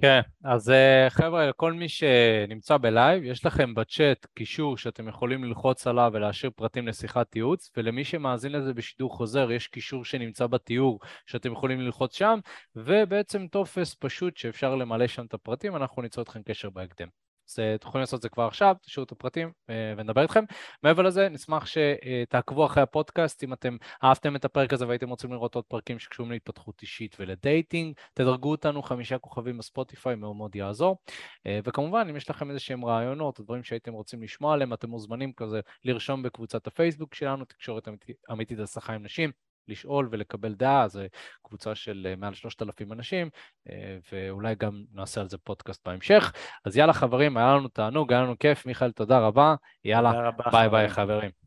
כן, אז אה, חבר'ה, לכל מי שנמצא בלייב, יש לכם בצ'אט קישור שאתם יכולים ללחוץ עליו ולהשאיר פרטים לשיחת ייעוץ, ולמי שמאזין לזה בשידור חוזר, יש קישור שנמצא בתיאור שאתם יכולים ללחוץ שם, ובעצם טופס פשוט שאפשר למלא שם את הפרטים, אנחנו ניצור איתכם קשר בהקדם. אז אה, אתם יכולים לעשות את זה כבר עכשיו, תשאירו את הפרטים אה, ונדבר איתכם. מעבר לזה, נשמח שתעקבו אחרי הפודקאסט, אם אתם אהבתם את הפרק הזה והייתם רוצים לראות עוד פרקים שקשורים להתפתחות אישית ולדייטינג, תדרגו אותנו חמישה כוכבים בספוטיפיי, מאוד מאוד יעזור. אה, וכמובן, אם יש לכם איזה שהם רעיונות או דברים שהייתם רוצים לשמוע עליהם, אתם מוזמנים כזה לרשום בקבוצת הפייסבוק שלנו, תקשורת אמיתית על שכר עם נשים. לשאול ולקבל דעה, זו קבוצה של אה, מעל שלושת אלפים אנשים, אה, ואולי גם נעשה על זה פודקאסט בהמשך. אז יאללה חברים, היה לנו תענוג, היה לנו כיף, מיכאל, תודה רבה. יאללה, ביי ביי חברים.